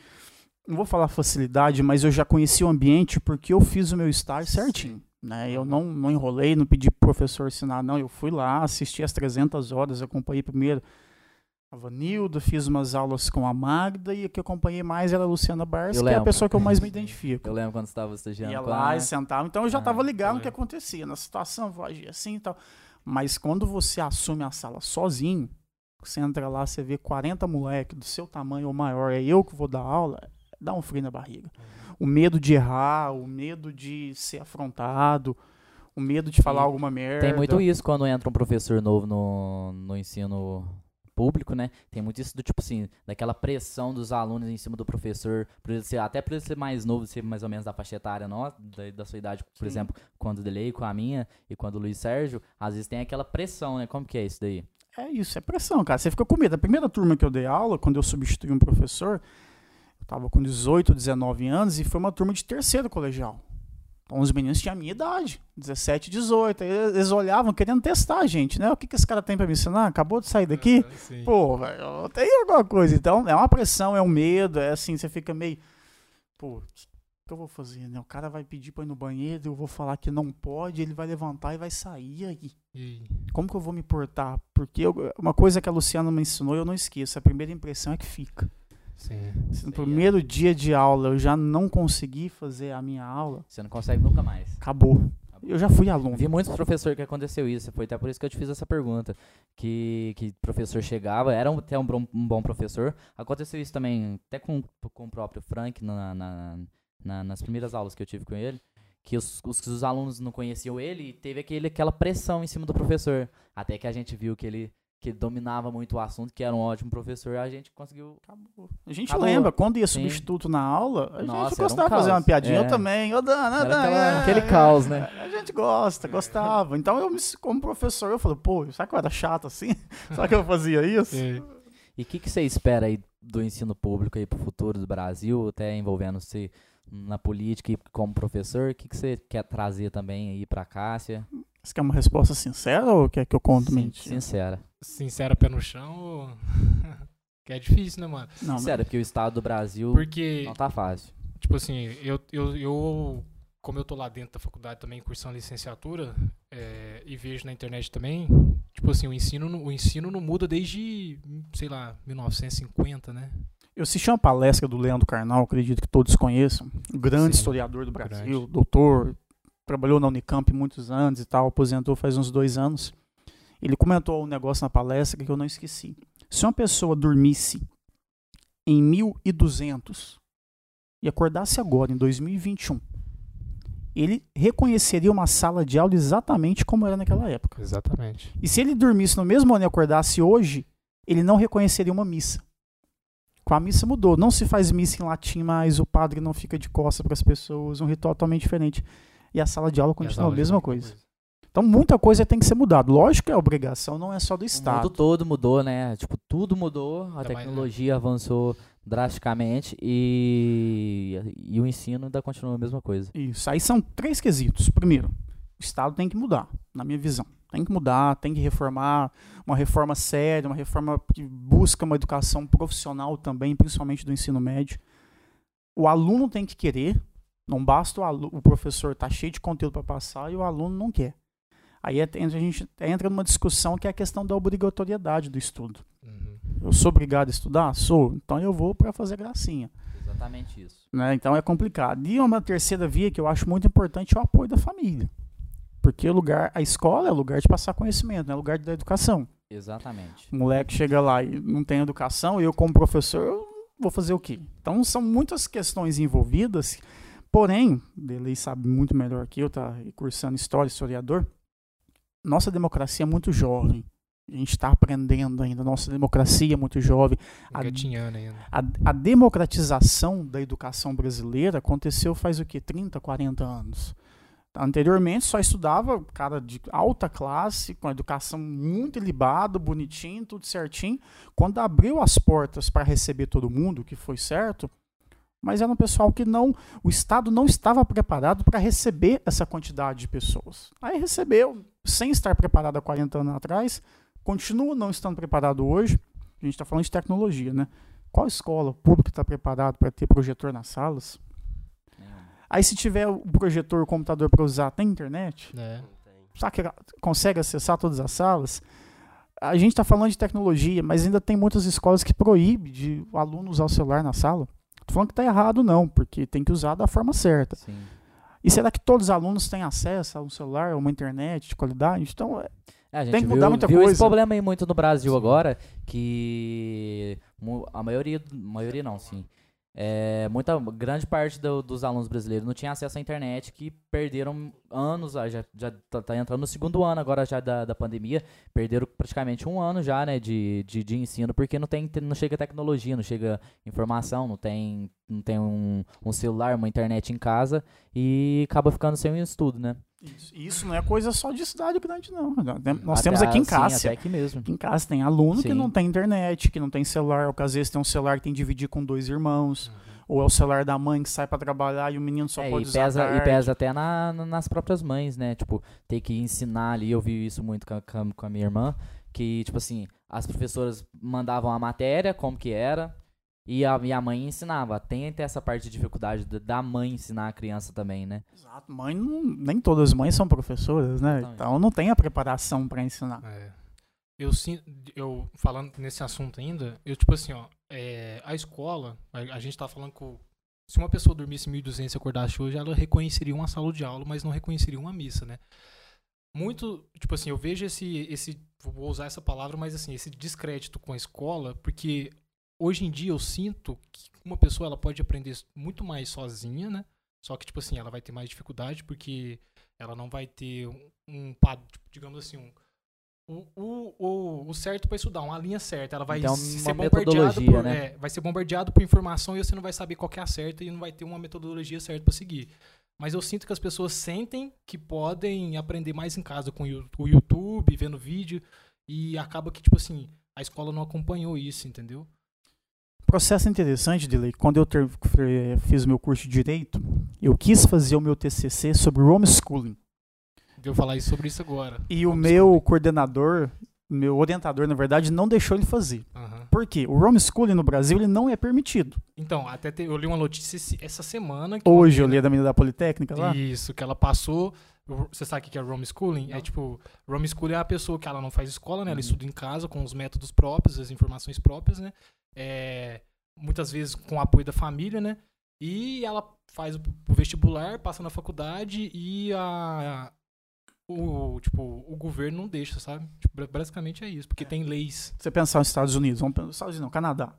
Não vou falar facilidade, mas eu já conheci o ambiente porque eu fiz o meu estágio certinho. Né? Eu não, não enrolei, não pedi pro professor ensinar, não. Eu fui lá, assisti as 300 horas, acompanhei primeiro a Vanilda, fiz umas aulas com a Magda e a que acompanhei mais era a Luciana Barça, que é a pessoa que eu mais me [laughs] identifico. Eu lembro quando você estava estagiando Ia lá a... e sentava. Então eu já Ah, estava ligado no que acontecia. Na situação, vou agir assim e tal. Mas quando você assume a sala sozinho, você entra lá, você vê 40 moleques do seu tamanho ou maior, é eu que vou dar aula, dá um frio na barriga. O medo de errar, o medo de ser afrontado, o medo de falar E alguma merda. Tem muito isso quando entra um professor novo no, no ensino público, né? Tem muito isso do tipo assim, daquela pressão dos alunos em cima do professor, por ele ser, até por ele ser mais novo, ser mais ou menos da faixa etária nossa, da, da sua idade, por Sim. exemplo, quando o Delei, com a minha e quando o Luiz Sérgio, às vezes tem aquela pressão, né? Como que é isso daí? é isso, é pressão, cara. Você fica com medo. A primeira turma que eu dei aula, quando eu substituí um professor, eu tava com 18, 19 anos e foi uma turma de terceiro colegial. Os meninos tinham a minha idade, 17, 18. Aí eles olhavam querendo testar a gente, né? O que, que esse cara tem para me ensinar? Acabou de sair daqui? Ah. Pô, velho, tem alguma coisa. Então é uma pressão, é um medo, é assim, você fica meio. Pô, o que eu vou fazer, né? O cara vai pedir pra ir no banheiro, eu vou falar que não pode, ele vai levantar e vai sair aí. E- Como que eu vou me portar? Porque eu- uma coisa que a Luciana me ensinou, eu não esqueço. A primeira impressão é que fica. Sim. Se no é. primeiro dia de aula eu já não consegui fazer a minha aula, Você não consegue nunca mais. acabou. Eu já fui aluno. Vi muitos professores que aconteceu isso, foi até por isso que eu te fiz essa pergunta. Que, que professor chegava, era um- até um, bom- um bom professor. Aconteceu isso também, até com, com o próprio Frank, na, na- na- nas primeiras aulas que eu tive com ele. Que os, os, os alunos não conheciam ele e teve aquele, aquela pressão em cima do professor. Até que a gente viu que ele, que ele dominava muito o assunto, que era um ótimo professor, a gente conseguiu. Acabou. A gente Acabou. lembra, quando ia Sim. substituto na aula, a Nossa, gente era um gostava de fazer uma piadinha. É. Eu também. Ô, Dana, Era Dana, aquela- é, aquele é. caos, né? A gente gosta, gostava. Então eu, me- como professor, eu falo, pô, será que eu era chato assim? [laughs] será que eu fazia isso? Sim. E o que, que você espera aí do ensino público aí pro futuro do Brasil, até envolvendo-se na política e como professor? O que, que você quer trazer também aí pra Cássia? Você quer uma resposta sincera ou quer que eu conte Sin- mentira? Sincera. Sincero, pé no chão. ou- [laughs] que é difícil, né, mano? Não, Sincera, porque o estado do Brasil Porque, não tá fácil. tipo assim, eu, eu, eu, como eu tô lá dentro da faculdade também, cursando licenciatura, é, e vejo na internet também, tipo assim, o ensino, não- o ensino não muda desde, sei lá, 1950, né? Eu assisti uma palestra do Leandro Carnal, acredito que todos conheçam, um grande Sim, historiador do Brasil, grande. doutor, trabalhou na Unicamp muitos anos e tal, aposentou faz uns dois anos. Ele comentou um negócio na palestra que eu não esqueci. Se uma pessoa dormisse em 1200 e acordasse agora, em 2021, ele reconheceria uma sala de aula exatamente como era naquela época. Exatamente. E se ele dormisse no mesmo ano e acordasse hoje, ele não reconheceria uma missa. Com a missa mudou. Não se faz missa em latim mais, o padre não fica de costas para as pessoas, um ritual totalmente diferente. E a sala de aula continua a mesma coisa. Então muita coisa tem que ser mudada. Lógico que a obrigação não é só do O Estado. mundo todo mudou, né? Tipo, tudo mudou, a mais, né? tecnologia avançou drasticamente e, e o ensino ainda continua a mesma coisa. Isso. Aí são três quesitos. Primeiro, o Estado tem que mudar, na minha visão. Tem que mudar, tem que reformar, uma reforma séria, uma reforma que busca uma educação profissional também, principalmente do ensino médio. O aluno tem que querer, não basta o, alu- o professor estar cheio de conteúdo para passar e o aluno não quer. Aí é- a gente entra numa discussão que é a questão da obrigatoriedade do estudo. Uhum. Eu sou obrigado a estudar? Sou. Então eu vou para fazer gracinha. Exatamente isso. né? Então é complicado. E uma terceira via que eu acho muito importante é o apoio da família. Porque o lugar, a escola é lugar de passar conhecimento, não é lugar da educação. Exatamente. O moleque chega lá e não tem educação, e eu como professor, eu vou fazer o quê? Então são muitas questões envolvidas, porém, Delei sabe muito melhor que eu, tá cursando história, historiador, nossa democracia é muito jovem. A gente está aprendendo ainda, nossa democracia é muito jovem. A- a, a democratização da educação brasileira aconteceu faz o quê? 30, 40 anos. Anteriormente só estudava cara de alta classe, com educação muito ilibada, bonitinho, tudo certinho. Quando abriu as portas para receber todo mundo, que foi certo, mas era um pessoal que não, o Estado não estava preparado para receber essa quantidade de pessoas. Aí recebeu, sem estar preparado há 40 anos atrás, continua não estando preparado hoje. A gente está falando de tecnologia, né? Qual escola pública está preparado para ter projetor nas salas? Nenhuma. Aí se tiver o projetor, o computador para usar, tem internet? É. Será que consegue acessar todas as salas? A gente está falando de tecnologia, mas ainda tem muitas escolas que proíbem de o aluno usar o celular na sala. Tô falando que está errado não, porque tem que usar da forma certa. Sim. E será que todos os alunos têm acesso a um celular, a uma internet de qualidade? Então, é, É, Tem que viu, mudar muita viu esse coisa. problema aí muito no Brasil Sim. agora, que a maioria, maioria não, sim. É, muita grande parte do- dos alunos brasileiros não tinha acesso à internet, que perderam anos, ah, já, já tá, tá entrando no segundo ano agora já da, da pandemia, perderam praticamente um ano já, né, de, de, de ensino, porque não tem, não chega tecnologia, não chega informação, não tem, não tem um, um celular, uma internet em casa, e acaba ficando sem um estudo, né? Isso, e isso não é coisa só de cidade grande, não. Nós Até- temos aqui em sim, Cássia. até aqui mesmo. Aqui em casa tem aluno que Sim. não tem internet, que não tem celular, ou que às vezes tem um celular que tem que dividir com dois irmãos, ou é o celular da mãe que sai pra trabalhar e o menino só É, pode e usar pesa, e tarde. pesa até na- na- nas próprias mães, né? Tipo, ter que ensinar ali, eu vi isso muito com a, com a- com a minha irmã, que, tipo assim, as professoras mandavam a matéria, como que era, e a minha mãe ensinava. Tem até essa parte de dificuldade da- mãe ensinar a criança também, né? Exato, mãe não- nem todas as mães são professoras, né? Exatamente. Então não tem a preparação pra ensinar. É. Eu sinto, eu falando nesse assunto ainda, eu tipo assim, ó, é, a escola, a, a gente tá falando que se uma pessoa dormisse 1.200 e acordasse hoje, ela reconheceria uma sala de aula, mas não reconheceria uma missa, né? Muito, tipo assim, eu vejo esse, esse, vou usar essa palavra, mas assim, esse descrédito com a escola, porque hoje em dia eu sinto que uma pessoa ela pode aprender muito mais sozinha, né? Só que, tipo assim, ela vai ter mais dificuldade porque ela não vai ter um, um tipo, digamos assim, um, o, o, certo para estudar, uma linha certa. Ela vai Então, ser bombardeado metodologia, por, né? é, vai ser bombardeado por informação e você não vai saber qual que é a certa e não vai ter uma metodologia certa para seguir. Mas eu sinto que as pessoas sentem que podem aprender mais em casa com o YouTube, vendo vídeo e acaba que tipo assim, a escola não acompanhou isso, entendeu? Processo interessante, Delay. Quando eu ter- fiz meu curso de Direito, eu quis fazer o meu TCC sobre homeschooling. Deu falar isso sobre isso agora. E o meu coordenador, meu orientador, na verdade, não deixou ele fazer. Aham. Por quê? O homeschooling no Brasil ele não é permitido. Então, até te- eu li uma notícia essa semana Hoje eu li da menina da Politécnica lá. Isso, que ela passou. Você sabe o que é homeschooling? É Não. tipo, homeschooling é a pessoa que ela não faz escola, né? Ela Uhum. estuda em casa com os métodos próprios, as informações próprias, né? É, muitas vezes com o apoio da família, né? E ela faz o, o vestibular, passa na faculdade e a, o, tipo, o governo não deixa, sabe? Tipo, basicamente é isso, porque tem leis. Você pensar nos Estados Unidos, vamos pensar nos Estados Unidos, não, Canadá.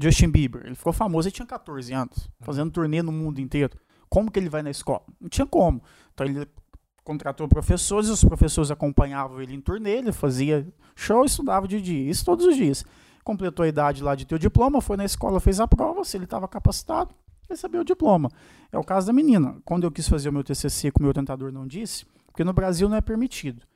Justin Bieber, ele ficou famoso, ele tinha 14 anos, fazendo turnê no mundo inteiro. Como que ele vai na escola? Não tinha como. Então ele contratou professores, os professores acompanhavam ele em turnê, ele fazia show e estudava de dia, isso todos os dias. Completou a idade lá de ter o diploma, foi na escola, fez a prova, se ele estava capacitado, recebeu o diploma. É o caso da menina. Quando eu quis fazer o meu TCC, que o meu orientador não disse, porque no Brasil não é permitido.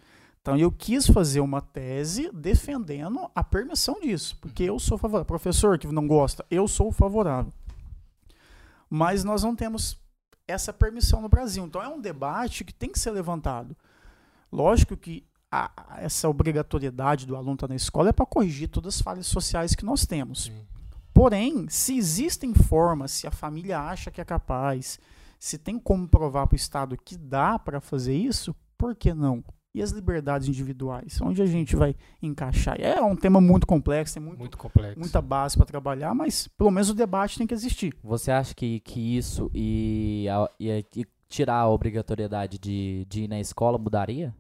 Então eu quis fazer uma tese defendendo a permissão disso, porque eu sou favorável. Professor que não gosta, eu sou favorável. Mas nós não temos essa permissão no Brasil. Então é um debate que tem que ser levantado. Lógico que a- essa obrigatoriedade do aluno estar na escola é para corrigir todas as falhas sociais que nós temos. Porém, se existem formas, se a família acha que é capaz, se tem como provar para o Estado que dá para fazer isso, por que não? E as liberdades individuais? Onde a gente vai encaixar? É um tema muito complexo, tem muito, Muito complexo. muita base para trabalhar, mas pelo menos o debate tem que existir. Você acha que, que isso e, a- e a- e tirar a obrigatoriedade de, de ir na escola mudaria?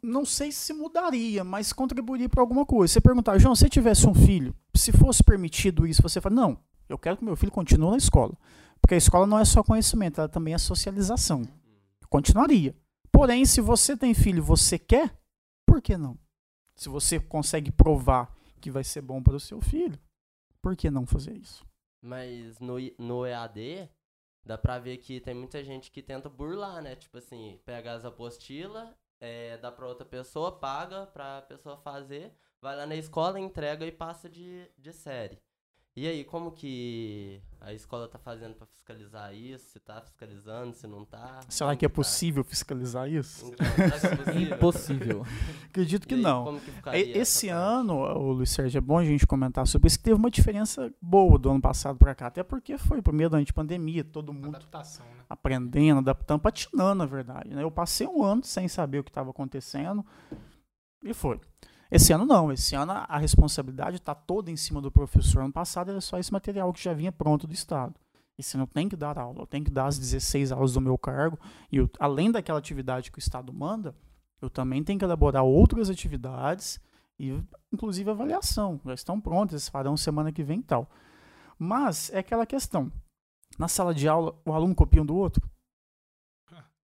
Não sei se mudaria, mas contribuiria para alguma coisa. Você perguntar, João, se você tivesse um filho, se fosse permitido isso, você fala, não, eu quero que meu filho continue na escola. Porque a escola não é só conhecimento, ela também é socialização. Continuaria. Porém, se você tem filho você quer, por que não? Se você consegue provar que vai ser bom para o seu filho, por que não fazer isso? Mas no, no EAD, dá pra ver que tem muita gente que tenta burlar, né? Tipo assim, pega as apostilas, é, dá pra outra pessoa, paga pra pessoa fazer, vai lá na escola, entrega e passa de, de série. E aí, como que a escola tá fazendo pra fiscalizar isso? Se tá fiscalizando, se não tá? Será que é tá? possível fiscalizar isso? Então, será que é possível? Impossível. [laughs] Acredito que E aí, não. como que Esse ano, o Luiz Sérgio, é bom a gente comentar sobre isso, que teve uma diferença boa do ano passado para cá, até porque foi o primeiro ano de pandemia, todo mundo Adaptação, né? aprendendo, adaptando, patinando, na verdade. Né? Eu passei um ano sem saber o que estava acontecendo e foi. Esse ano não, esse ano a responsabilidade está toda em cima do professor. Ano passado era só esse material que já vinha pronto do Estado. Esse ano tenho que dar aula, eu tenho que dar as 16 aulas do meu cargo, e eu, além daquela atividade que o Estado manda, eu também tenho que elaborar outras atividades e, inclusive, avaliação. Já estão prontas, eles farão semana que vem e tal. Mas é aquela questão. Na sala de aula, o aluno copia um do outro?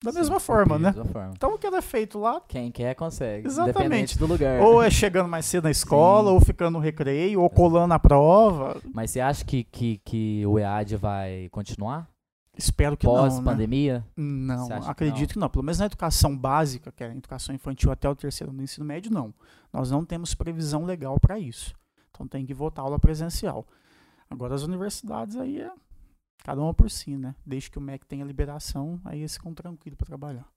Da mesma Sim, forma, né? Da mesma forma. Então o que era feito lá, Quem quer consegue. Exatamente. Do lugar. ou é chegando mais cedo na escola, Sim. ou ficando no recreio, ou colando a prova. Mas você acha que, que, que o EAD vai continuar? Espero que não, né? pós-pandemia? Não, Você acha que acredito que não. Pelo menos na educação básica, que é a educação infantil até o terceiro ano do ensino médio, não. Nós não temos previsão legal para isso. Então tem que voltar à aula presencial. Agora as universidades aí é cada uma por si, né? Desde que o MEC tenha liberação, aí eles ficam tranquilos para trabalhar.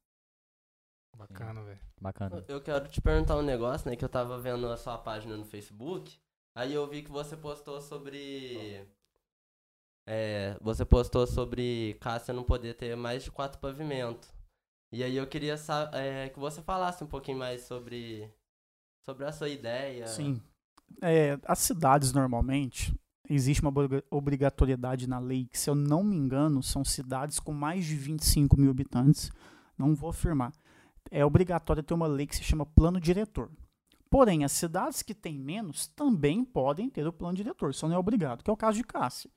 Bacana, velho. Bacana. Eu quero te perguntar um negócio, né? Que eu tava vendo a sua página no Facebook. Aí eu vi que você postou sobre. É, você postou sobre Cássia não poder ter mais de quatro pavimentos. E aí eu queria é, que você falasse um pouquinho mais sobre, sobre a sua ideia. Sim. É, as cidades, normalmente, existe uma obriga- obrigatoriedade na lei que, se eu não me engano, são cidades com mais de 25 mil habitantes. Não vou afirmar. É obrigatório ter uma lei que se chama plano diretor. Porém, as cidades que têm menos também podem ter o plano diretor, só não é obrigado, que é o caso de Cássia.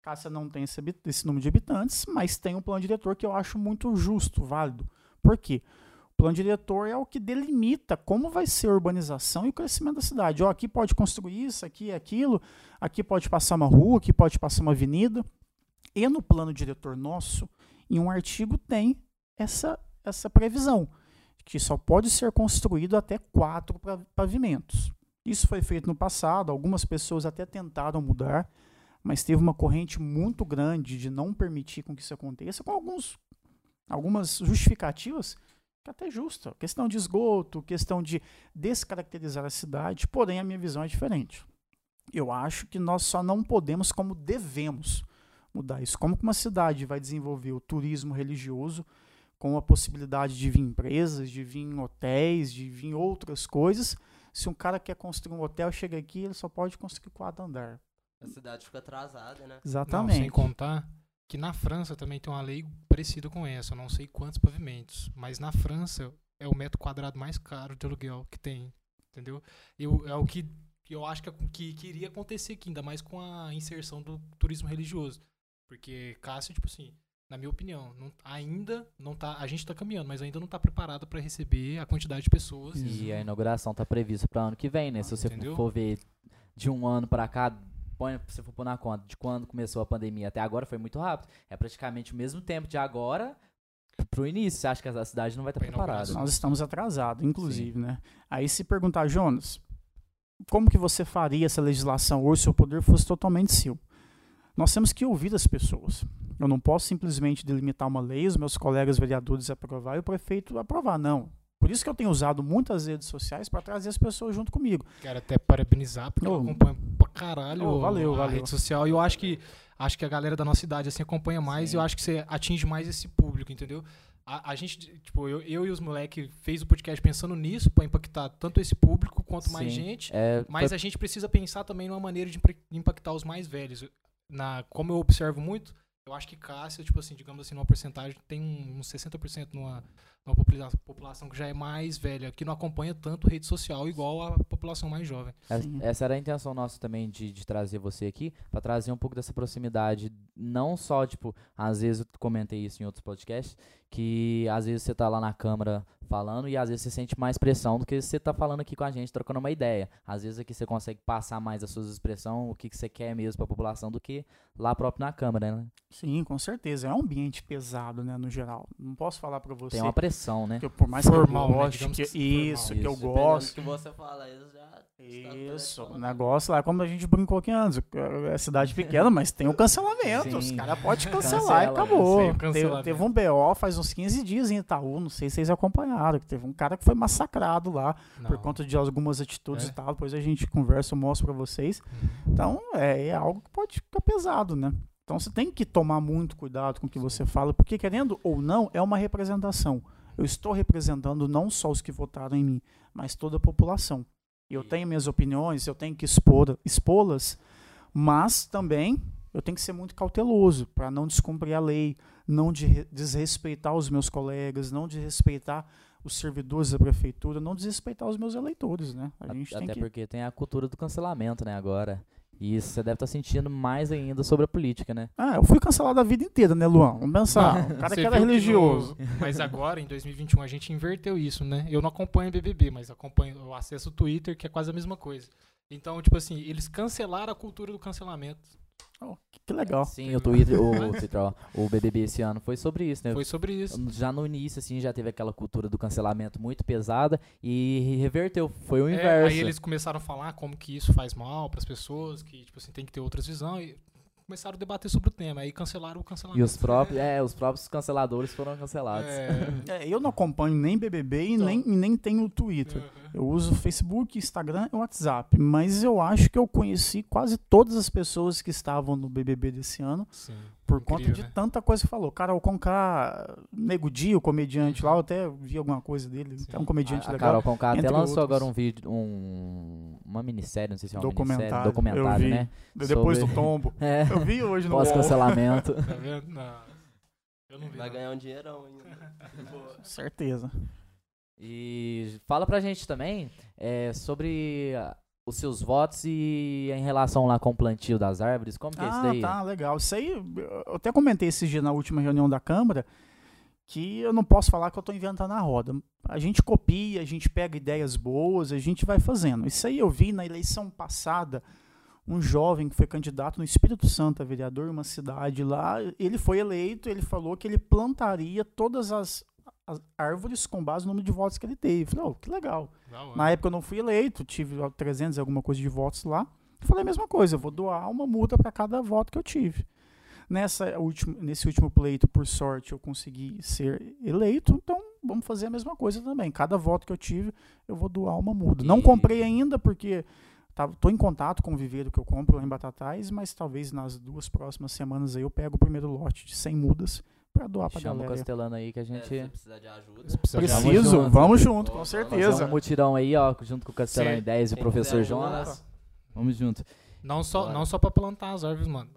Cássia não tem esse, esse número de habitantes, mas tem um plano diretor que eu acho muito justo, válido. Por quê? O plano diretor é o que delimita como vai ser a urbanização e o crescimento da cidade. Ó, aqui pode construir isso, aqui é aquilo, aqui pode passar uma rua, aqui pode passar uma avenida. E no plano diretor nosso, em um artigo tem essa, essa previsão, que só pode ser construído até quatro pavimentos. Isso foi feito no passado, algumas pessoas até tentaram mudar, mas teve uma corrente muito grande de não permitir com que isso aconteça, com alguns, algumas justificativas até justa. Questão de esgoto, questão de descaracterizar a cidade, porém a minha visão é diferente. Eu acho que nós só não podemos, como devemos, mudar isso. Como que uma cidade vai desenvolver o turismo religioso com a possibilidade de vir empresas, de vir hotéis, de vir outras coisas, se um cara quer construir um hotel, chega aqui, ele só pode construir quatro andar. A cidade fica atrasada, né? Não, Exatamente. sem contar que na França também tem uma lei parecida com essa. Eu não sei quantos pavimentos, mas na França é o metro quadrado mais caro de aluguel que tem, entendeu? Eu, é o que eu acho que, que, que iria acontecer aqui, ainda mais com a inserção do turismo religioso. Porque Cássio, tipo assim, na minha opinião, não- ainda não tá. A gente tá caminhando, mas ainda não tá preparado para receber a quantidade de pessoas. E a inauguração tá prevista para ano que vem, né? Se você Entendeu? for ver de um ano para cá, põe, se você for pôr na conta de quando começou a pandemia até agora, foi muito rápido. É praticamente o mesmo tempo de agora pro início. Você acha que a cidade não vai estar preparada? Nós estamos atrasados, inclusive, né? Aí se perguntar, Jonas, como que você faria essa legislação hoje se o poder fosse totalmente seu? Nós temos que ouvir as pessoas. Eu não posso simplesmente delimitar uma lei, os meus colegas vereadores aprovar e o prefeito aprovar, não. Por isso que eu tenho usado muitas redes sociais para trazer as pessoas junto comigo. Quero até parabenizar, porque eu Oh. acompanho caralho Oh, valeu, a valeu. rede social. E eu acho que, acho que a galera da nossa idade assim, acompanha mais Sim. e eu acho que você atinge mais esse público, entendeu? A, a gente, tipo, eu, eu e os moleques fez o podcast pensando nisso, pra impactar tanto esse público quanto mais Sim. gente. É, Mas foi- a gente precisa pensar também numa maneira de impactar os mais velhos. Na, como eu observo muito, eu acho que Cássia, tipo assim, digamos assim, numa porcentagem, tem um- uns 60% numa, numa popula- população que já é mais velha, que não acompanha tanto rede social igual a população mais jovem. Es- Sim. Essa era a intenção nossa também de, de trazer você aqui, pra trazer um pouco dessa proximidade, não só, tipo, às vezes eu comentei isso em outros podcasts, que às vezes você tá lá na câmara falando e às vezes você sente mais pressão do que você tá falando aqui com a gente, trocando uma ideia. Às vezes aqui você consegue passar mais as suas expressões, o que, que você quer mesmo pra população, do que lá próprio na câmara, né? Sim, com certeza. É um ambiente pesado, né, no geral. Não posso falar para você Tem uma pressão, né? que eu, por mais Formal, que né? eu goste, Digamos que, que formal. isso, que eu Isso. Gosto. que você fala, eles já. Isso, o negócio lá é como a gente brincou aqui antes. É cidade pequena, mas tem o cancelamento. Os Sim. caras podem [laughs] cancelar Cancela, e acabou. sim, o Teve, cancelamento. teve um BO faz uns 15 dias em Itaú, não sei se vocês acompanharam, que teve um cara que foi massacrado lá por Não. conta de algumas atitudes É? e tal. Depois a gente conversa, eu mostro pra vocês. Uhum. Então, é, é algo que pode ficar pesado, né? Então você tem que tomar muito cuidado com o que você fala, porque querendo ou não, é uma representação. Eu estou representando não só os que votaram em mim, mas toda a população. Eu tenho minhas opiniões, eu tenho que expor, expô-las, mas também eu tenho que ser muito cauteloso para não descumprir a lei, não de- desrespeitar os meus colegas, não desrespeitar os servidores da prefeitura, não desrespeitar os meus eleitores, né? A gente Até tem que porque tem a cultura do cancelamento, né, agora. E isso você deve estar sentindo mais ainda sobre a política, né? Ah, eu fui cancelado a vida inteira, né, Luan? Vamos pensar. o cara Você que era religioso. no- mas agora, em 2021, a gente inverteu isso, né? Eu não acompanho BBB, mas acompanho, eu acesso o Twitter, que é quase a mesma coisa. Então, tipo assim, eles cancelaram a cultura do cancelamento. Oh, que- que legal. Sim, o Twitter, o, Twitter, [laughs] o BBB esse ano foi sobre isso, né? Foi sobre isso. Já no início, assim, já teve aquela cultura do cancelamento muito pesada e reverteu. Foi o É, inverso. aí eles começaram a falar como que isso faz mal pras pessoas, que tipo assim, tem que ter outras visões. Começaram a debater sobre o tema. Aí cancelaram o cancelamento. E os próprios, é, os próprios canceladores foram cancelados. É, É, eu não acompanho nem BBB e Então. nem, e nem tenho Twitter. Uhum. Eu uso Facebook, Instagram e WhatsApp. Mas eu acho que eu conheci quase todas as pessoas que estavam no BBB desse ano Sim. Por conta Incrível, de né? tanta coisa que falou. Carol Conká, Nego Di, o comediante lá, eu até vi alguma coisa dele. Sim. É um comediante A, a legal. Carol Conká até lançou outros. agora um vídeo, um, uma minissérie, não sei se é uma Documentário, minissérie, eu documentário, vi. né? Depois sobre- do tombo. [laughs] É, Eu vi hoje no pós-cancelamento. [laughs] Tá vendo? Não. Eu não vi. Vai não. ganhar um dinheirão ainda. [laughs] Certeza. E fala pra gente também é, sobre os seus votos e em relação lá com o plantio das árvores, como que é isso Ah, daí? tá, legal. Isso aí, eu até comentei esse dia na última reunião da Câmara, que eu não posso falar que eu estou inventando a roda. A gente copia, a gente pega ideias boas, a gente vai fazendo. Isso aí eu vi na eleição passada, um jovem que foi candidato no Espírito Santo a vereador em uma cidade lá, ele foi eleito, ele falou que ele plantaria todas as, as árvores com base no número de votos que ele teve. Falei, oh, que legal. Na época eu não fui eleito, tive ó, 300 e alguma coisa de votos lá. Falei a mesma coisa, vou doar uma multa para cada voto que eu tive. Nessa última, nesse último pleito, por sorte, eu consegui ser eleito, então vamos fazer a mesma coisa também. Cada voto que eu tive, eu vou doar uma. Não E- comprei ainda porque estou em contato com o viveiro que eu compro lá em Batatais, mas talvez nas duas próximas semanas aí eu pego o primeiro lote de 100 mudas para doar para Chama o galera. Castelano aí que a É, se gente precisar de ajuda. Precisa de Vamos ajuda. Preciso, junto. vamos junto, com Vamos fazer certeza. um mutirão aí, ó, junto com o Castelano Sim. 10 e o professor Jonas. Vamos junto. Não só, Bora. não só pra plantar as árvores, mano.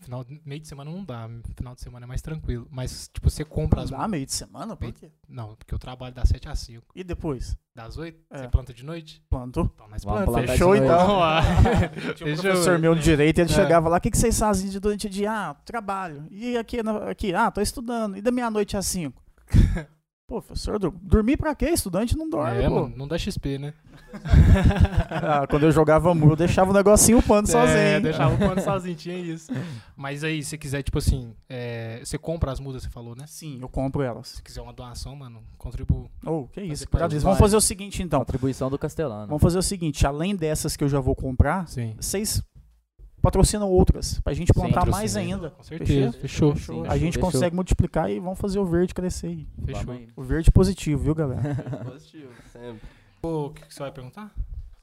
Final, meio de semana não dá. Final de semana é mais tranquilo. Mas, tipo, você compra as Ah, meio de semana? Por quê? Não, porque eu trabalho das 7 às 5. E depois? Das 8, É. você planta de noite? Plantou? Então nós Vamos planta. Fechou então. [laughs] Tinha um professor meu de direito, ele É. chegava lá, o que, que vocês fazem de- durante o dia? Ah, trabalho. E aqui, aqui ah, tô estudando. E da meia-noite às cinco? [laughs] Pô, professor, dormir pra quê? Estudante não dorme, É, pô. mano, não dá XP, né? [laughs] Ah, quando eu jogava muro, eu deixava o negocinho upando sozinho. É, hein? deixava o pano sozinho, tinha isso. Mas aí, se quiser, tipo assim, é, você compra as mudas, você falou, né? Sim, eu compro elas. Se quiser uma doação, mano, contribuo. Oh, que isso. vai. Vamos fazer o seguinte, então. Contribuição do Castelano. Vamos fazer o seguinte, além dessas que eu já vou comprar, Sim. vocês patrocinam outras, pra gente plantar mais Patrocínio. ainda. Com certeza. Fechou. Sim, A gente fechou. consegue multiplicar e vamos fazer o verde crescer aí. Fechou. O verde positivo, viu, galera? [laughs] Positivo, sempre. Pô, o que, que você vai perguntar?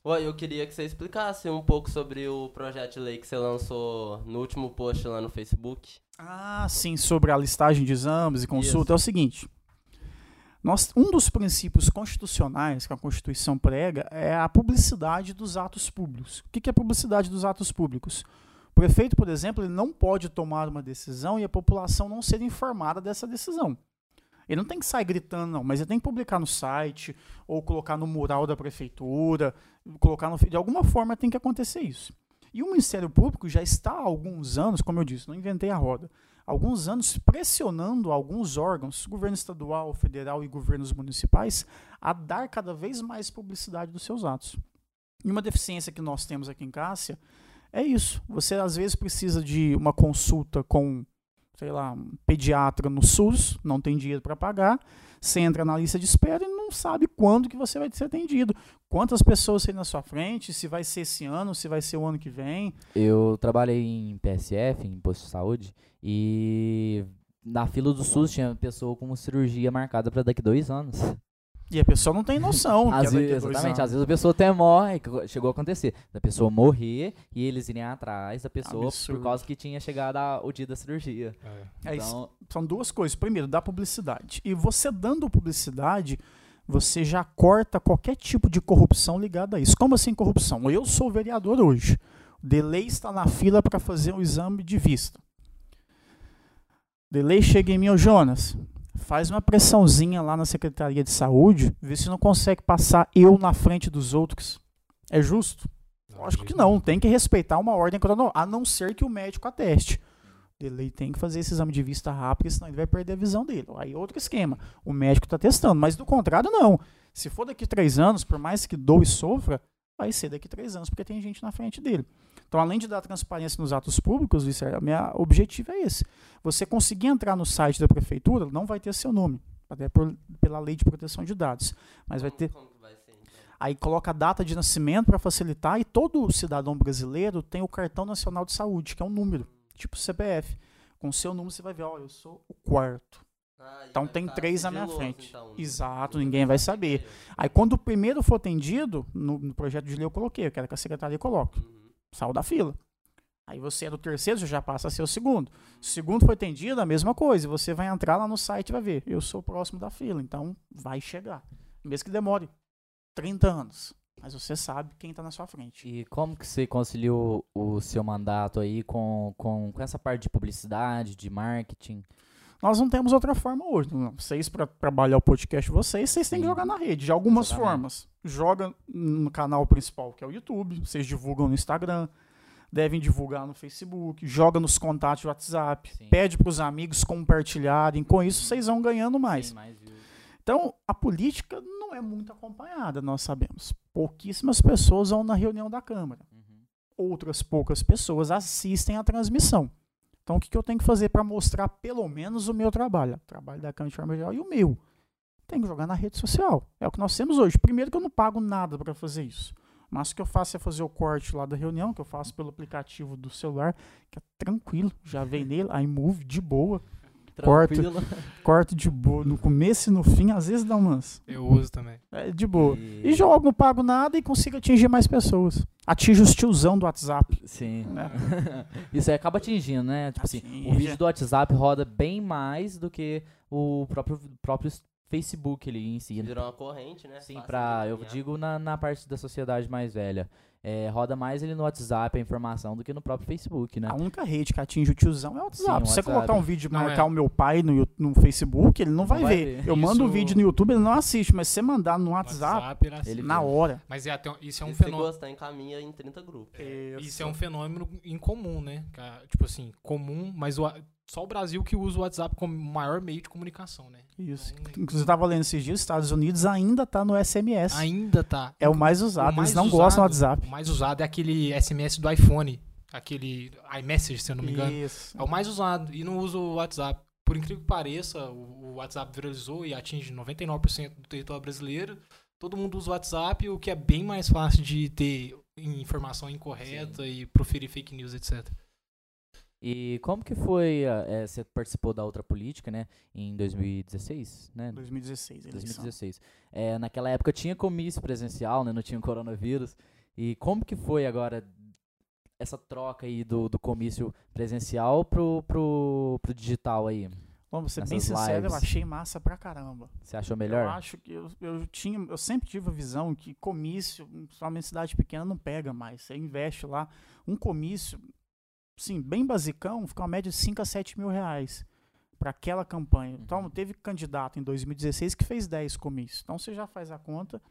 Ué, eu queria que você explicasse um pouco sobre o projeto de lei que você lançou no último post lá no Facebook. Ah, sim, sobre a listagem de exames e consulta é o seguinte. Nós, um dos princípios constitucionais que a Constituição prega é a publicidade dos atos públicos. O que é publicidade dos atos públicos? O prefeito, por exemplo, ele não pode tomar uma decisão e a população não ser informada dessa decisão. Ele não tem que sair gritando, não, mas ele tem que publicar no site, ou colocar no mural da prefeitura, colocar no. De alguma forma tem que acontecer isso. E o Ministério Público já está há alguns anos, como eu disse, não inventei a roda, alguns anos pressionando alguns órgãos, governo estadual, federal e governos municipais, a dar cada vez mais publicidade dos seus atos. E uma deficiência que nós temos aqui em Cássia é isso. Você às vezes precisa de uma consulta com, sei lá, um pediatra no SUS, não tem dinheiro para pagar, você entra na lista de espera e não sabe quando que você vai ser atendido. Quantas pessoas tem na sua frente, se vai ser esse ano, se vai ser o ano que vem. Eu trabalhei em PSF, em posto de saúde, e na fila do SUS tinha pessoa com cirurgia marcada para daqui dois anos. E a pessoa não tem noção. [laughs] que é Às vezes, dois exatamente, anos. às vezes a pessoa até morre, chegou a acontecer, da pessoa morrer e eles irem atrás da pessoa Absurdo. por causa que tinha chegado a- o dia da cirurgia. É. É isso. Então, São duas coisas. Primeiro, dá publicidade. E você dando publicidade, você já corta qualquer tipo de corrupção ligada a isso. Como assim corrupção? Eu sou vereador hoje. O Delay está na fila para fazer o exame de vista. Delay chega em mim, ô Jonas, faz uma pressãozinha lá na Secretaria de Saúde, vê se não consegue passar eu na frente dos outros. É justo? Lógico que não, tem que respeitar uma ordem cronológica, a não ser que o médico ateste. Ele tem que fazer esse exame de vista rápido, senão ele vai perder a visão dele. Aí é outro esquema. O médico está testando, mas do contrário, não. Se for daqui três anos, por mais que doe e sofra, vai ser daqui três anos, porque tem gente na frente dele. Então, além de dar transparência nos atos públicos, isso é, meu objetivo é esse. Você conseguir entrar no site da prefeitura, não vai ter seu nome, até por, pela lei de proteção de dados, mas vai ter. Então? Aí coloca a data de nascimento para facilitar e todo cidadão brasileiro tem o cartão nacional de saúde, que é um número, tipo CPF. Com o seu número você vai ver, ó, eu sou o quarto. Ah, Então tem três na minha frente. então. Exato, ninguém vai saber. Aí quando o primeiro for atendido, no, no projeto de lei eu coloquei, eu quero que a secretaria coloque. Uhum. Saiu da fila. Aí você é do terceiro, você já passa a ser o segundo. O segundo foi atendido, a mesma coisa. Você vai entrar lá no site e vai ver. Eu sou próximo da fila, então vai chegar. Mesmo que demore 30 anos. Mas você sabe quem está na sua frente. E como que você conciliou o seu mandato aí com, com, com essa parte de publicidade, de marketing? Nós não temos outra forma hoje. Não. Vocês, para trabalhar o podcast vocês, vocês têm que jogar na rede, de algumas Exatamente. formas. Joga no canal principal, que é o YouTube. Vocês divulgam no Instagram. Devem divulgar no Facebook. Joga nos contatos do WhatsApp. Sim. Pede para os amigos compartilharem. Com isso, vocês vão ganhando mais. Mais. Então, a política não é muito acompanhada, nós sabemos. Pouquíssimas pessoas vão na reunião da Câmara. Uhum. Outras poucas pessoas assistem à transmissão. Então, o que, que eu tenho que fazer para mostrar pelo menos o meu trabalho? O trabalho da Câmara de Forma Geral e o meu. Tem que jogar na rede social. É o que nós temos hoje. Primeiro que eu não pago nada para fazer isso. Mas o que eu faço é fazer o corte lá da reunião, que eu faço pelo aplicativo do celular, que é tranquilo, já vem [laughs] nele, iMove, de boa. Corta. Tranquilo. Corte de boa, no começo e no fim, às vezes dá umas. Eu uso também. É de boa. E- E jogo, não pago nada e consigo atingir mais pessoas. Atinge os tiozão do WhatsApp. Sim. né? [laughs] Isso aí acaba atingindo, né? Tipo assim, o Atinge. vídeo do WhatsApp roda bem mais do que o próprio, próprio Facebook ali em si. Virou uma corrente, né? Sim, Fácil pra, eu digo na, na parte da sociedade mais velha. É, roda mais ele no WhatsApp a informação do que no próprio Facebook, né? A única rede que atinge o tiozão é o WhatsApp. Sim, o Se você WhatsApp. colocar um vídeo e Não, marcar é. o meu pai no, no Facebook, ele não vai, vai ver. ver. Eu mando um Isso- vídeo no YouTube, ele não assiste. Mas se você mandar no No WhatsApp, ele na hora. Mas é até, isso é um E se fenômeno. gostar, encaminha em 30 grupos. Isso é um fenômeno incomum, né? É, Tipo assim, comum, mas o, só o Brasil que usa o WhatsApp como maior meio de comunicação, né? Isso. Então, Inclusive, eu estava lendo esses dias, os Estados Unidos ainda tá no SMS. Ainda tá. É o mais usado. O mais Eles não usado- gostam do WhatsApp. O mais usado é aquele SMS do iPhone, aquele iMessage, se eu não me engano. Isso. É o mais usado e não usa o WhatsApp. Por incrível que pareça, o, o WhatsApp viralizou e atinge 99% do território brasileiro. Todo mundo usa o WhatsApp, o que é bem mais fácil de ter informação incorreta e proferir fake news, etc. E como que foi, eh, você participou da outra política, né, em 2016, né? 2016, eleição. 2016. É, naquela época tinha comício presencial, né? Não tinha coronavírus. E como que foi agora essa troca aí do, do comício presencial pro, pro, pro digital aí? Vamos ser bem sincero, eu lives. achei massa pra caramba. Você achou Eu melhor? acho que eu, eu tinha, eu sempre tive a visão que comício, principalmente em cidade pequena, não pega mais. Você investe lá, um comício, sim, bem basicão, fica uma média de 5 a 7 mil reais para aquela campanha. Então, Uhum. teve candidato em 2016 que fez 10 comícios. Então, você já faz a conta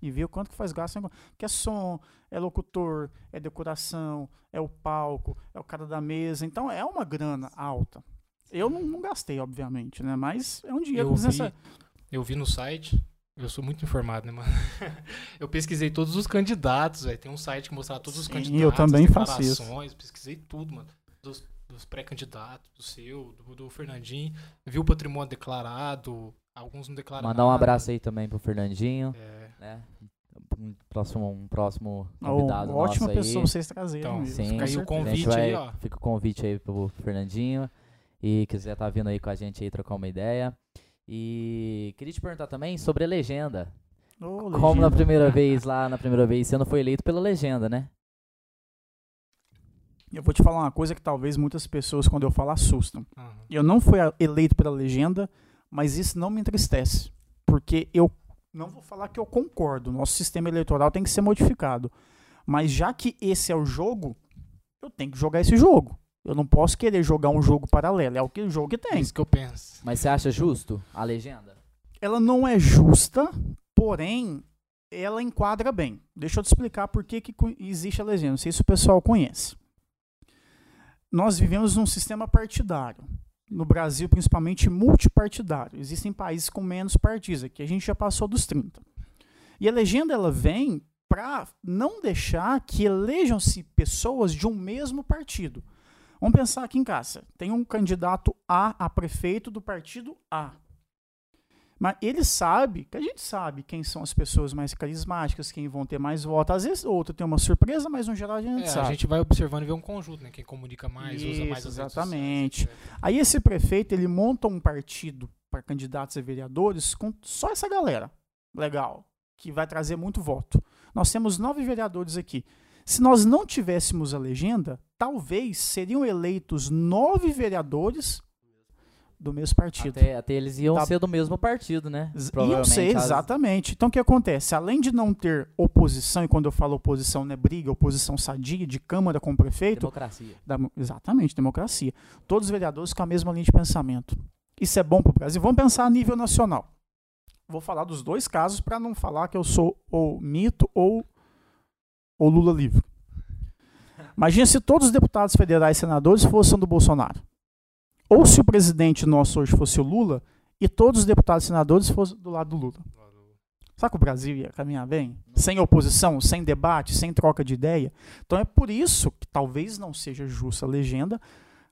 e vê o quanto que faz gasto. Que é som, é locutor, é decoração, é o palco, é o cara da mesa. Então, é uma grana alta. Eu não, não gastei, obviamente, né? Mas é um dinheiro Eu vi, desnecessário. eu vi no site, eu sou muito informado, né, mano? [laughs] eu pesquisei todos os candidatos, velho. Tem um site que mostrava todos os Sim, candidatos. eu também faço isso. declarações, Pesquisei tudo, mano. Dos, dos pré-candidatos, do seu, do, do Fernandinho. Vi o patrimônio declarado, alguns não declararam. Mandar um abraço aí também pro Fernandinho, É, né? Um próximo, um próximo convidado uma ótima nosso pessoa aí. vocês trazerem. Então, Sim, fica aí o convite vai- aí, ó. Fica o convite aí pro Fernandinho. E quiser tá vindo aí com a gente aí trocar uma ideia. E queria te perguntar também sobre a legenda. Ô, Como na legenda. primeira vez, lá na primeira vez, você não foi eleito pela legenda, né? Eu vou te falar uma coisa que talvez muitas pessoas, quando eu falo, assustam. aham. Eu não fui eleito pela legenda, mas isso não me entristece. Porque eu não vou falar que eu concordo. Nosso sistema eleitoral tem que ser modificado. Mas já que esse é o jogo, eu tenho que jogar esse jogo. Eu não posso querer jogar um jogo paralelo. É o que o jogo que É tem. isso que eu penso. Mas você acha justo a legenda? ela não é justa, porém, ela enquadra bem. Deixa eu te explicar por que, que existe a legenda. Não sei se o pessoal conhece. Nós vivemos num sistema partidário. No Brasil, principalmente multipartidário. Existem países com menos partidos. Aqui a gente já passou dos 30. E a legenda ela vem para não deixar que elejam-se pessoas de um mesmo partido. Vamos pensar aqui em casa. Tem um candidato A a prefeito do partido A. Mas ele sabe, que a gente sabe quem são as pessoas mais carismáticas, quem vão ter mais votos. Às vezes outro tem uma surpresa, mas no geral a gente É, sabe. a gente vai observando e vê um conjunto, né? Quem comunica mais, usa mais Isso, as redes exatamente. sociais. Aí esse prefeito, ele monta um partido para candidatos a vereadores com só essa galera. Legal. Que vai trazer muito voto. Nós temos nove vereadores aqui. Se nós não tivéssemos a legenda, talvez seriam eleitos nove vereadores do mesmo partido. Até, até eles iam Tá. ser do mesmo partido, né? Iam ser, exatamente. Então o que acontece? Além de não ter oposição, e quando eu falo oposição não é briga, oposição sadia de Câmara com o prefeito, Democracia. da- exatamente, democracia. Todos os vereadores com a mesma linha de pensamento. Isso é bom para o Brasil. Vamos pensar a nível nacional. Vou falar dos dois casos para não falar que eu sou ou mito ou, ou Lula livre. Imagina se todos os deputados federais e senadores fossem do Bolsonaro. Ou se o presidente nosso hoje fosse o Lula e todos os deputados e senadores fossem do lado do Lula. Será que o Brasil ia caminhar bem? Sem oposição, sem debate, sem troca de ideia? Então é por isso que talvez não seja justa a legenda,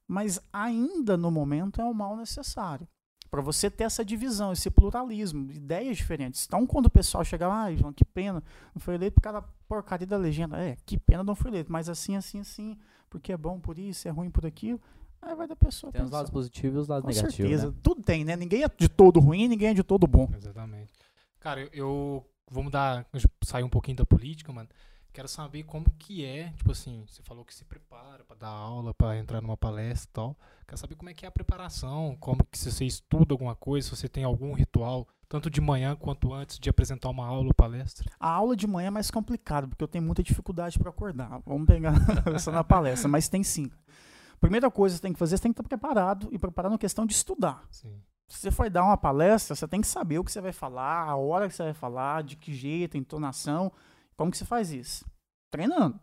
mas ainda no momento é um mal necessário. Para você ter essa divisão, esse pluralismo, ideias diferentes. Então, quando o pessoal chega lá, ai, João, que pena, não foi eleito por causa da porcaria da legenda. É, que pena não foi eleito, mas assim, assim, assim, porque é bom por isso, é ruim por aquilo. Aí vai da pessoa. Tem os lados positivos e os lados Com negativos. certeza. né? Tudo tem, né? Ninguém é de todo ruim, ninguém é de todo bom. Exatamente. Cara, eu, eu vou mudar, sair um pouquinho da política, mano. Quero saber como que é, tipo assim, você falou que se prepara pra dar aula, pra entrar numa palestra e tal. Quero saber como é que é a preparação, como que se você estuda alguma coisa, se você tem algum ritual, tanto de manhã quanto antes de apresentar uma aula ou palestra. A aula de manhã é mais complicada, porque eu tenho muita dificuldade para acordar. Vamos pegar [laughs] essa na palestra, mas tem sim. Primeira coisa que você tem que fazer, você tem que estar preparado e preparado na questão de estudar. Sim. Se você for dar uma palestra, você tem que saber o que você vai falar, a hora que você vai falar, de que jeito, a entonação. Como que você faz isso? Treinando.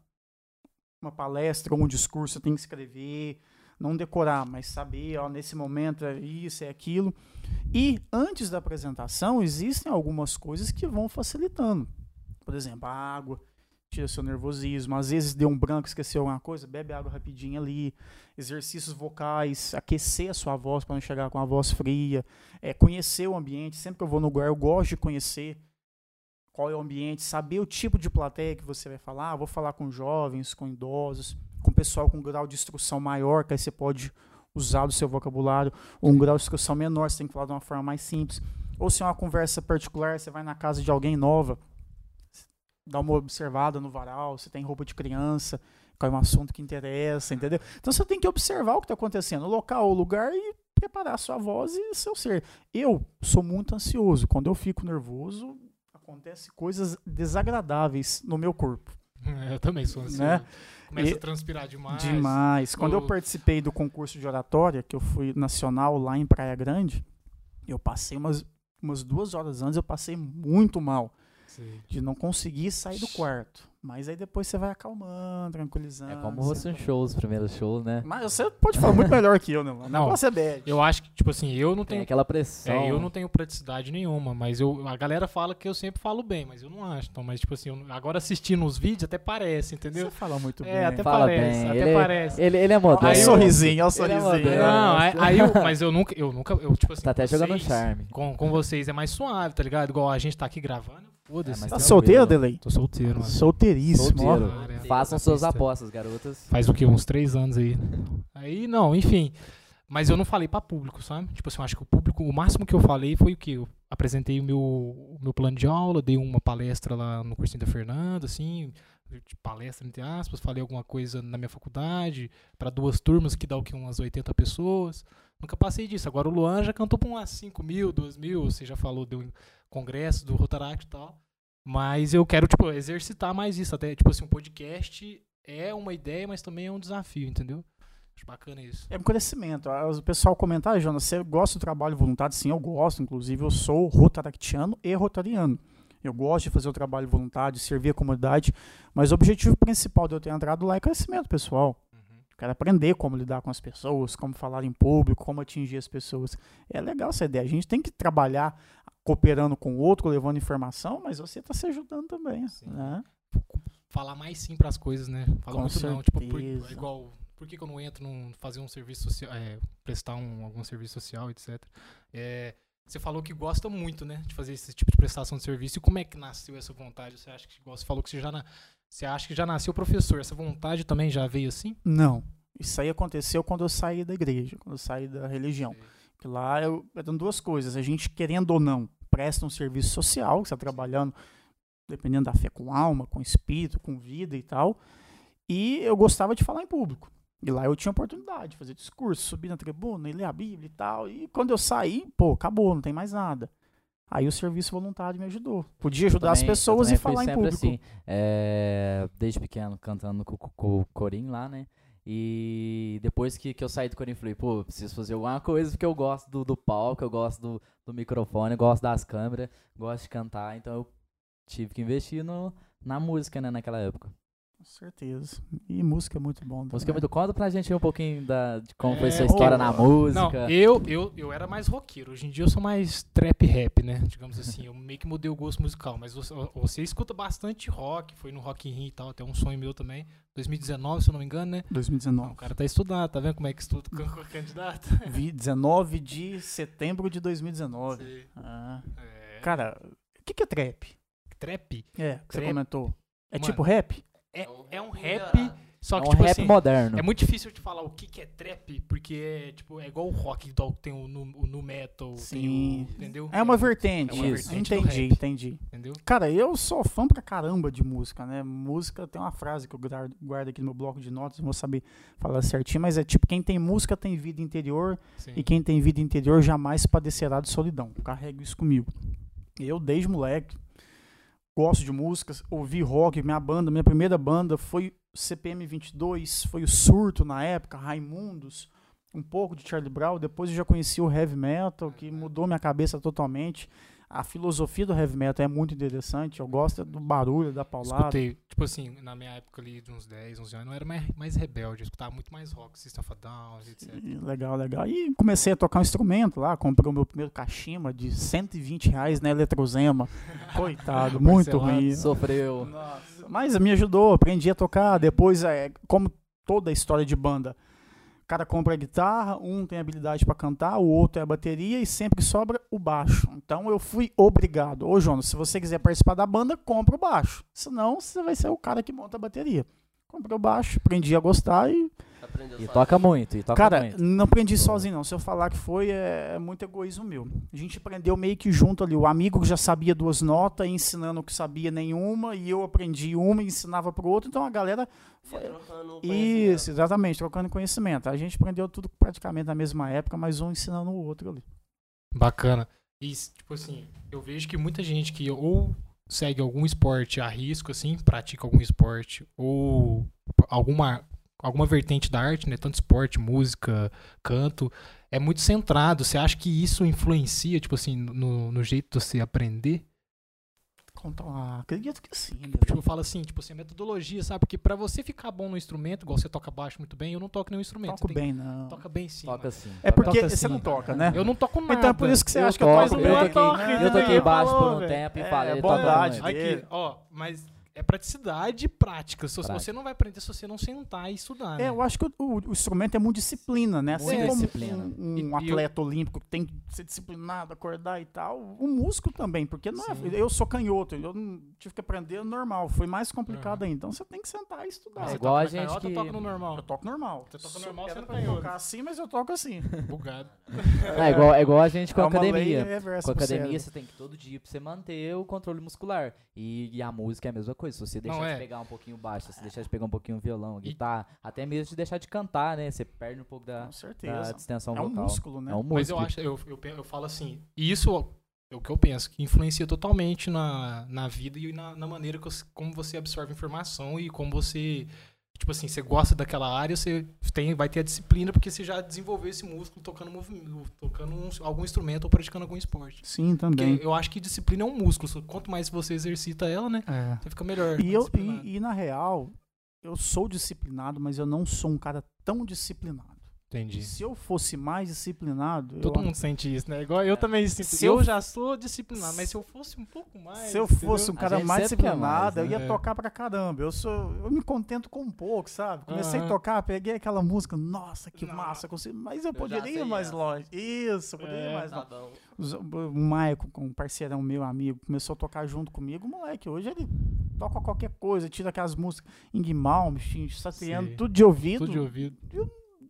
Uma palestra ou um discurso, tem que escrever, não decorar, mas saber, ó, nesse momento é isso, é aquilo. E antes da apresentação, existem algumas coisas que vão facilitando. Por exemplo, a água, tira seu nervosismo. Às vezes deu um branco, esqueceu alguma coisa, bebe água rapidinho ali. Exercícios vocais, aquecer a sua voz para não chegar com a voz fria. É, conhecer o ambiente. Sempre que eu vou no lugar, eu gosto de conhecer qual é o ambiente, saber o tipo de plateia que você vai falar. Ah, vou falar com jovens, com idosos, com pessoal com grau de instrução maior, que aí você pode usar do seu vocabulário, ou um grau de instrução menor, você tem que falar de uma forma mais simples. Ou se é uma conversa particular, você vai na casa de alguém nova, dá uma observada no varal, se tem roupa de criança, qual é um assunto que interessa, entendeu? Então você tem que observar o que está acontecendo, o local, o lugar e preparar a sua voz e seu ser. Eu sou muito ansioso. Quando eu fico nervoso, acontece coisas desagradáveis no meu corpo. [laughs] Eu também sou ansioso. Né? Começa E- a transpirar demais. Demais. Quando eu participei do concurso de oratória, que eu fui nacional lá em Praia Grande, eu passei umas, umas duas horas antes, eu passei muito mal. Sim. De não conseguir sair do quarto. Mas aí depois você vai acalmando, tranquilizando. É como você fosse um show, os primeiros shows, né? Mas você pode falar muito melhor que eu, né, mano? O Não, negócio é bad. Eu acho que, tipo assim, eu não Tem tenho. aquela pressão. É, eu não tenho praticidade nenhuma, mas eu, a galera fala que eu sempre falo bem, mas eu não acho. Então, mas, tipo assim, eu- agora assistindo os vídeos até parece, entendeu? Você fala muito É, bem. até Fala parece, bem. até ele, parece. Ele, ele é Olha o moderno. sorrisinho, olha o é sorrisinho. moderno. Não, aí, aí eu, [laughs] mas eu nunca, eu nunca, eu, tipo assim, Tá até com jogando vocês- charme. Com, com vocês é mais suave, tá ligado? Igual a gente tá aqui gravando, foda-se. É, Tá tranquilo. solteiro, Delay? Tô solteiro, mano. Solteiríssimo. Solteiro. Façam tá suas apostas, garotas. Faz o que? Uns três anos aí. Aí, não, enfim. Mas eu não falei pra público, sabe? Tipo assim, eu acho que o público, o máximo que eu falei foi o quê? Eu apresentei o meu, o meu plano de aula, dei uma palestra lá no cursinho da Fernanda, assim, palestra entre aspas, falei alguma coisa na minha faculdade, pra duas turmas que dá o que? Umas 80 pessoas. Nunca passei disso. Agora o Luan já cantou pra umas 5 mil, 2 mil, você já falou, deu um congresso do Rotaract e tal. Mas eu quero, tipo, exercitar mais isso. Até, tipo assim, um podcast é uma ideia, mas também é um desafio, entendeu? Acho bacana isso. É um crescimento. Ah, O pessoal comenta, ah, Jonas, você gosta do trabalho voluntário? Sim, eu gosto. Inclusive, eu sou rotaractiano e rotariano. Eu gosto de fazer o trabalho voluntário, servir a comunidade. Mas o objetivo principal de eu ter entrado lá é crescimento pessoal. Quero aprender como lidar com as pessoas, como falar em público, como atingir as pessoas. É legal essa ideia. A gente tem que trabalhar cooperando com o outro, levando informação, mas você está se ajudando também. Sim. Né? falar mais sim pras coisas, né? Fala Com muito não. Tipo, por, certeza. igual, por que, que eu não entro num fazer um serviço social, é, prestar um, algum serviço social, etc. É, você falou que gosta muito, né, de fazer esse tipo de prestação de serviço. E como é que nasceu essa vontade? Você acha que, igual você falou que você já, na, você acha que já nasceu professor? Essa vontade também já veio assim? Não. Isso aí aconteceu quando eu saí da igreja, quando eu saí da religião. Lá eu, eram duas coisas. A gente, querendo ou não, presta um serviço social, que você está trabalhando, dependendo da fé, com alma, com espírito, com vida e tal. E eu gostava de falar em público. E lá eu tinha oportunidade de fazer discurso, subir na tribuna, e ler a Bíblia e tal. E quando eu saí, pô, acabou, não tem mais nada. Aí o serviço voluntário me ajudou. Podia ajudar as Também- eu pessoas e falar fui em sempre público. Assim, é, desde pequeno, cantando com, com- com o Corim lá, né? E depois que, que eu saí do Corim, falei, pô, preciso fazer alguma coisa, porque eu gosto do, do palco, eu gosto do, do microfone, eu gosto das câmeras, gosto de cantar, então eu tive que investir no, na música, né, naquela época. Com certeza. E música é muito bom. Música é também. muito... Conta pra gente aí um pouquinho da, de como foi É, sua história ô, na Não, música. eu, eu, eu era mais roqueiro. Hoje em dia eu sou mais trap rap, né? Digamos assim, eu meio que mudei o gosto musical. Mas você, você escuta bastante rock, foi no Rock in Rio e tal, até um sonho meu também. 2019, se eu não me engano, né? Não, 2019. o cara tá estudando, tá vendo como é que estuda com com candidato? [laughs] Vi 19 de setembro de 2019. Sei. Ah. É, Cara, o que, que é trap? trap É, que você Trap. comentou. É Mano, tipo rap? É, É um é rap só É que um tipo rap assim, moderno. É muito difícil de falar o que, que é trap, porque é, tipo, é igual o rock, igual tem o nu, o nu metal, tem Sim. o, entendeu? É uma vertente. É uma Isso. vertente do Entendi, rap, entendi. entendeu? Cara, eu sou fã pra caramba de música, né? Música tem uma frase que eu guardo, guardo aqui no meu bloco de notas, não vou saber falar certinho, mas é tipo: quem tem música tem vida interior Sim. e quem tem vida interior jamais padecerá de solidão. Carrego isso comigo. Eu, desde moleque, gosto de músicas, ouvi rock, minha banda, minha primeira banda foi CPM 22, foi o Surto na época, Raimundos, um pouco de Charlie Brown, depois eu já conheci o heavy metal, que mudou minha cabeça totalmente. A filosofia do heavy metal é muito interessante, eu gosto do barulho, da paulada. Escutei, tipo assim, na minha época ali de uns 10, 11 anos, eu era mais, mais rebelde, eu escutava muito mais rock, System of a Down, etc. E Legal, legal. E comecei a tocar um instrumento lá, comprei o meu primeiro Kashima de 120 reais na Eletrozema. [laughs] Coitado, muito ruim. Sofreu. Nossa, Mas me ajudou, aprendi a tocar. Depois, é, como toda a história de banda, cara compra a guitarra, um tem habilidade pra cantar, o outro é a bateria e sempre sobra o baixo. Então eu fui obrigado. Ô, Jonas, se você quiser participar da banda, compra o baixo. Senão você vai ser o cara que monta a bateria. Comprei o baixo, aprendi a gostar e Aprendeu E toca muito, e toca Cara, muito. não aprendi sozinho, não. Se eu falar que foi, é, é muito egoísmo meu. A gente aprendeu meio que junto ali. O amigo que já sabia duas notas, ensinando o que sabia nenhuma, e eu aprendi uma e ensinava pro outro. Então a galera. trocando Isso, exatamente, trocando conhecimento. A gente aprendeu tudo praticamente na mesma época, mas um ensinando o outro ali. Bacana. E, tipo assim, eu vejo que muita gente que ou segue algum esporte a risco, assim, pratica algum esporte, ou alguma, alguma vertente da arte, né? Tanto esporte, música, canto, é muito centrado. Você acha que isso influencia, tipo assim, no, no jeito de você aprender? Conta lá. Acredito que sim. né? Tipo, eu falo assim, tipo assim, a metodologia, sabe? Porque pra você ficar bom no instrumento, igual você toca baixo muito bem, eu não toco nenhum instrumento. Toco bem, não. Toca bem sim. Toca mano. sim. É porque Toca você sim. não toca, né? Eu não toco nada. Então é por isso que você Eu acha que eu toco, toco. eu bem. toquei- né? eu toquei baixo por um velho. tempo e É, falei, É bondade. Aqui, ó, mas é praticidade e prática. Se você não vai aprender se você não sentar e estudar, É, né? eu acho que o, o- o instrumento é muito disciplina, né? Assim Muita como disciplina. um, um E- e eu- atleta olímpico que tem que ser disciplinado, acordar e tal, o músico também, porque não é, Sim. eu sou canhoto, eu não tive que aprender normal, foi mais complicado Uhum. ainda. Então você tem que sentar e estudar. É Você igual toca a gente canhota que- toca no normal? Eu toco normal. Você toca Sou- normal, você não pra canhoto. tocar assim, mas eu toco assim. [laughs] Bugado. É igual, é igual a gente com É a academia. Com a academia, você tem que todo dia pra você manter o controle muscular. E, e a música é a mesma coisa. Se você deixar Não, de é. pegar um pouquinho baixo, se você deixar de pegar um pouquinho o violão, a guitarra, até mesmo de deixar de cantar, né? Você perde um pouco da, da certeza. distensão É um vocal. músculo, né? É um músculo. Mas eu acho, eu, eu, eu falo assim, e isso é o que eu penso, que influencia totalmente na, na vida e na, na maneira que você- como você absorve informação e como você, tipo assim, você gosta daquela área, você tem, vai ter a disciplina porque você já desenvolveu esse músculo tocando, movimento, tocando um- algum instrumento ou praticando algum esporte. Sim, também. Porque eu acho que disciplina é um músculo, quanto mais você exercita ela, né, É. você fica melhor. E, eu, e, e na real, eu sou disciplinado, mas eu não sou um cara tão disciplinado. Entendi. Se eu fosse mais disciplinado. Todo eu, mundo sente isso, né? Igual eu também sinto. Se eu, eu- já sou disciplinado, mas se eu fosse um pouco mais. Se eu entendeu? fosse um A cara mais quer disciplinado, mais, eu ia né? tocar pra caramba. Eu sou, eu me contento com um pouco, sabe? Comecei a Aham. tocar, peguei aquela música, nossa, que Não. massa, consegui, mas eu já poderia ir mais essa. longe. Isso, eu poderia ir É, mais Tá longe. O Maicon, com um parceirão meu, amigo, começou a tocar junto comigo, moleque. Hoje ele toca qualquer coisa, tira aquelas músicas em Guimal, satriano, tudo de ouvido. Tudo de ouvido.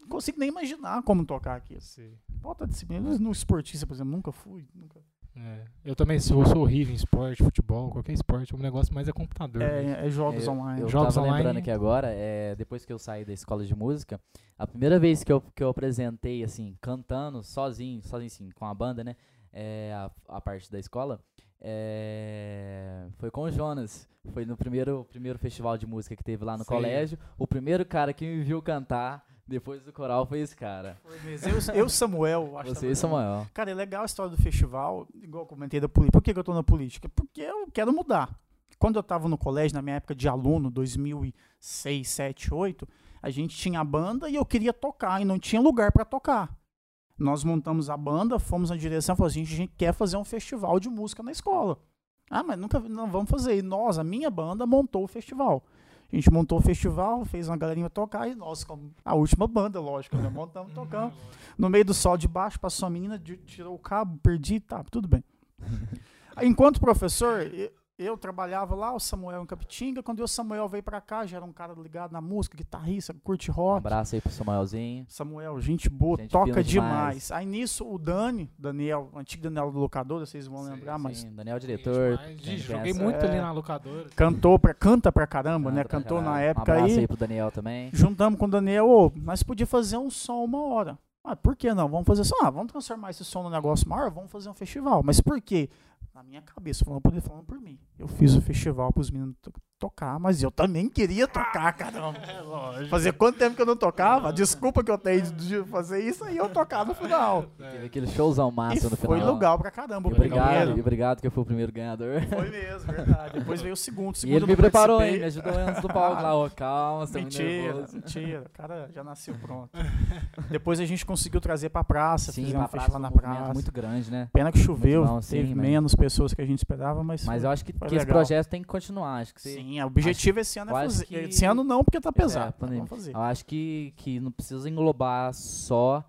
Não consigo nem imaginar como tocar aquilo. Sei. Falta disciplina. No esportista, por exemplo, nunca fui. Nunca. É. Eu também sou, sou horrível em esporte, futebol, qualquer esporte. O negócio mais é computador. mesmo. É, é jogos eu, online. Eu Jogos tava online. lembrando aqui agora, é, depois que eu saí da escola de música, a primeira vez que eu, que eu apresentei, assim, cantando, sozinho, sozinho, sim, com a banda, né, é, a, a parte da escola, é, foi com o Jonas. Foi no primeiro, primeiro festival de música que teve lá no Sei. colégio. O primeiro cara que me viu cantar depois do coral foi esse cara. Foi mesmo. Eu, eu Samuel, acho que Você e Samuel. Cara, é legal a história do festival, igual eu comentei da política. Por que, que eu tô na política? Porque eu quero mudar. Quando eu tava no colégio, na minha época de aluno, 2006, 7, 8, a gente tinha a banda e eu queria tocar e não tinha lugar para tocar. Nós montamos a banda, fomos na direção e falamos assim, a gente quer fazer um festival de música na escola. Ah, mas nunca não vamos fazer. E nós, a minha banda, montou o festival. A gente montou o festival, fez uma galerinha tocar e nós, como a última banda, lógico, né? montamos, tocamos. No meio do sol de baixo, passou a menina, tirou o cabo, perdi, tá, tudo bem. [laughs] Enquanto professor, eu, trabalhava lá, o Samuel em Capitinga. Quando o Samuel veio pra cá, já era um cara ligado na música, guitarrista, curte Um rock. abraço aí pro Samuelzinho. Samuel, gente boa, Gente toca demais. demais. Aí nisso, o Dani, Daniel, o antigo Daniel do locadora, vocês vão Sim, lembrar, mas Sim, Daniel, Conheço diretor. Joguei muito É. ali na locadora. cantou pra, canta pra caramba, né? canta pra Cantou na caralho. época Um abraço aí. aí pro Daniel também. Juntamos com o Daniel, ô, mas podia fazer um som uma hora. Ah, por que não? Vamos fazer só, ah, vamos transformar esse som num negócio maior, vamos fazer um festival. Mas por quê? Na minha cabeça, falando por, falando por mim. Eu fiz o festival pros meninos to- tocar, mas eu também queria tocar, caramba. [laughs] É lógico. Fazia quanto tempo que eu não tocava? Desculpa que eu tenho de fazer isso aí eu tocar no final. Teve aquele showzão E massa no foi final. legal pra caramba. E o obrigado, primeiro. e obrigado que eu fui o primeiro ganhador. Foi mesmo, verdade. Depois veio o segundo. o E segundo ele me não preparou, hein? Me ajudou antes do palco lá. Ó, calma, você tá muito Mentira, mentira. O cara já nasceu pronto. [laughs] Depois a gente conseguiu trazer pra praça, Sim, fizemos pra um praça, festival um na praça. muito grande, né? Pena que choveu, bom, sim, teve mas- menos pessoas que a gente esperava, mas. Mas foi- eu acho que, foi que esse projeto tem que continuar. Acho que você, Sim, o objetivo esse ano é fazer. que- Esse ano não, porque tá pesado. É, pandemia. Vamos fazer. eu acho que, que não precisa englobar só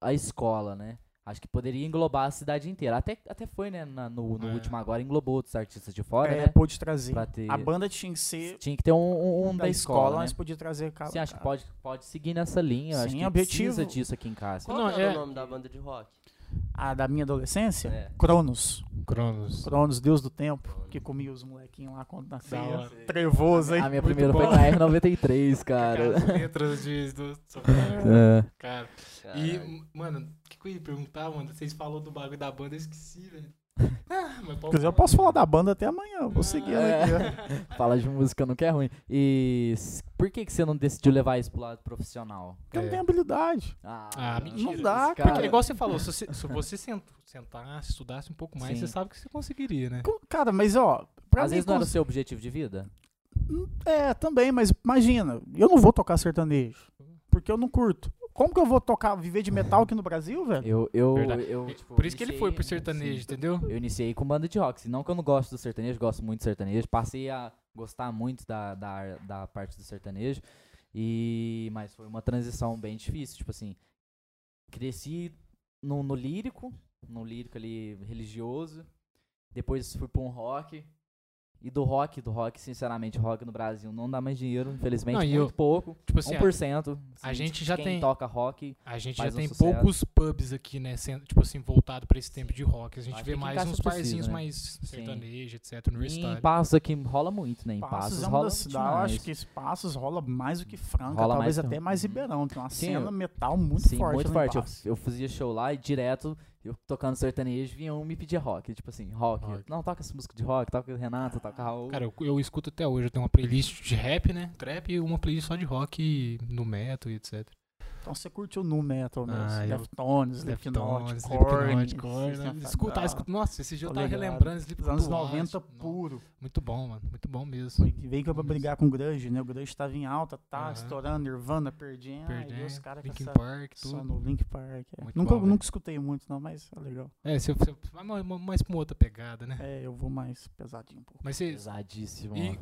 a escola, né? Acho que poderia englobar a cidade inteira. Até, até foi, né? na- no no É. último agora, englobou outros artistas de fora, é, né? pôde trazer. Ter- A banda tinha que ser Tinha que ter um, um- um da, da, escola, mas né? podia trazer. Cara, Sim, acho que pode, pode seguir nessa linha. eu acho Sim, que objetivo- precisa disso aqui em casa. Qual Não, é- o nome da banda de rock? A da minha adolescência? É. Cronos. Cronos. Cronos, Deus do Tempo, que comia os molequinhos lá quando nascia. [laughs] Trevoso, hein? A minha Muito primeira bom. foi na R93, cara. Aquelas letras de, do, [laughs] É. cara. Caralho. E, mano, o que, que eu ia perguntar, mano? Vocês falaram do bagulho da banda, eu esqueci, velho. Ah, Quer dizer, eu posso falar da banda até amanhã, vou seguir ela É. aqui. ó. [laughs] Fala de música não é ruim. E por que, que você não decidiu levar isso pro lado profissional? Porque eu não É. tenho habilidade. Ah, mentira. Não dá, cara. Porque, igual você falou, se você, se você sent- sentasse, estudasse um pouco mais, Sim. você sabe que você conseguiria, né? Cara, mas ó, pra Às mim vezes não era o seu objetivo de vida? É, também, mas imagina, eu não vou tocar sertanejo, porque eu não curto. Como que eu vou tocar, viver de metal aqui no Brasil, velho? Eu, eu, eu tipo, Por isso que ele foi pro sertanejo, sim. entendeu? Eu iniciei com banda de rock. Não que eu não gosto do sertanejo, gosto muito do sertanejo. Passei a gostar muito da, da, da parte do sertanejo. E, mas foi uma transição bem difícil. Tipo assim, cresci no, no lírico, no lírico ali religioso. Depois fui pra um rock. E do rock, do rock, sinceramente, rock no Brasil não dá mais dinheiro, infelizmente, Não, muito eu- pouco. Tipo assim, 1%. a assim, gente de já quem tem- toca rock. a gente faz já um tem sucesso. poucos pubs aqui, né? Sendo, tipo assim, voltado pra esse tempo de rock. A gente Acho vê que mais uns precisa, barzinhos né? mais sertanejo, etc, E em. Passos aqui rola muito, né? Em Passos, Passos é rola das cidades, eu acho que Passos rola mais do que Franca, Rola talvez mais que- até mais Uhum. Ribeirão. Tem uma Sim, cena eu- metal muito Sim, forte. muito forte. Eu, eu fazia show lá e direto, eu tocando sertanejo, vinha um me pedir rock. Tipo assim, rock. Rock. Não, toca essa música de rock, toca Renato, toca Raul. Cara, eu, eu escuto até hoje. Eu tenho uma playlist de rap, né? Trap e uma playlist só de rock no metal e etc. Então você curtiu nu metal mesmo. Ah, eu- Deftones, Deftones, Slipknot, Korn. Slipknot, Korn, né? Escuta, Down. escuta, nossa, esse dia eu Tô tava ligado. relembrando Os Slipknot. anos Watch, 90 nossa, puro. Muito bom, mano. Muito bom mesmo. Foi que veio que pra brigar com o Grunge, né? O Grunge tava em alta, tá estourando, Nirvana, perdendo. Perdendo, os caras Linkin essa... Park, Só tudo. no Link Park. é. Nunca, bom, velho. nunca escutei muito, não, mas é legal. É, você, vai mais, pra uma outra pegada, né? É, eu vou mais pesadinho um pouco. Mas você. Pesadíssimo. e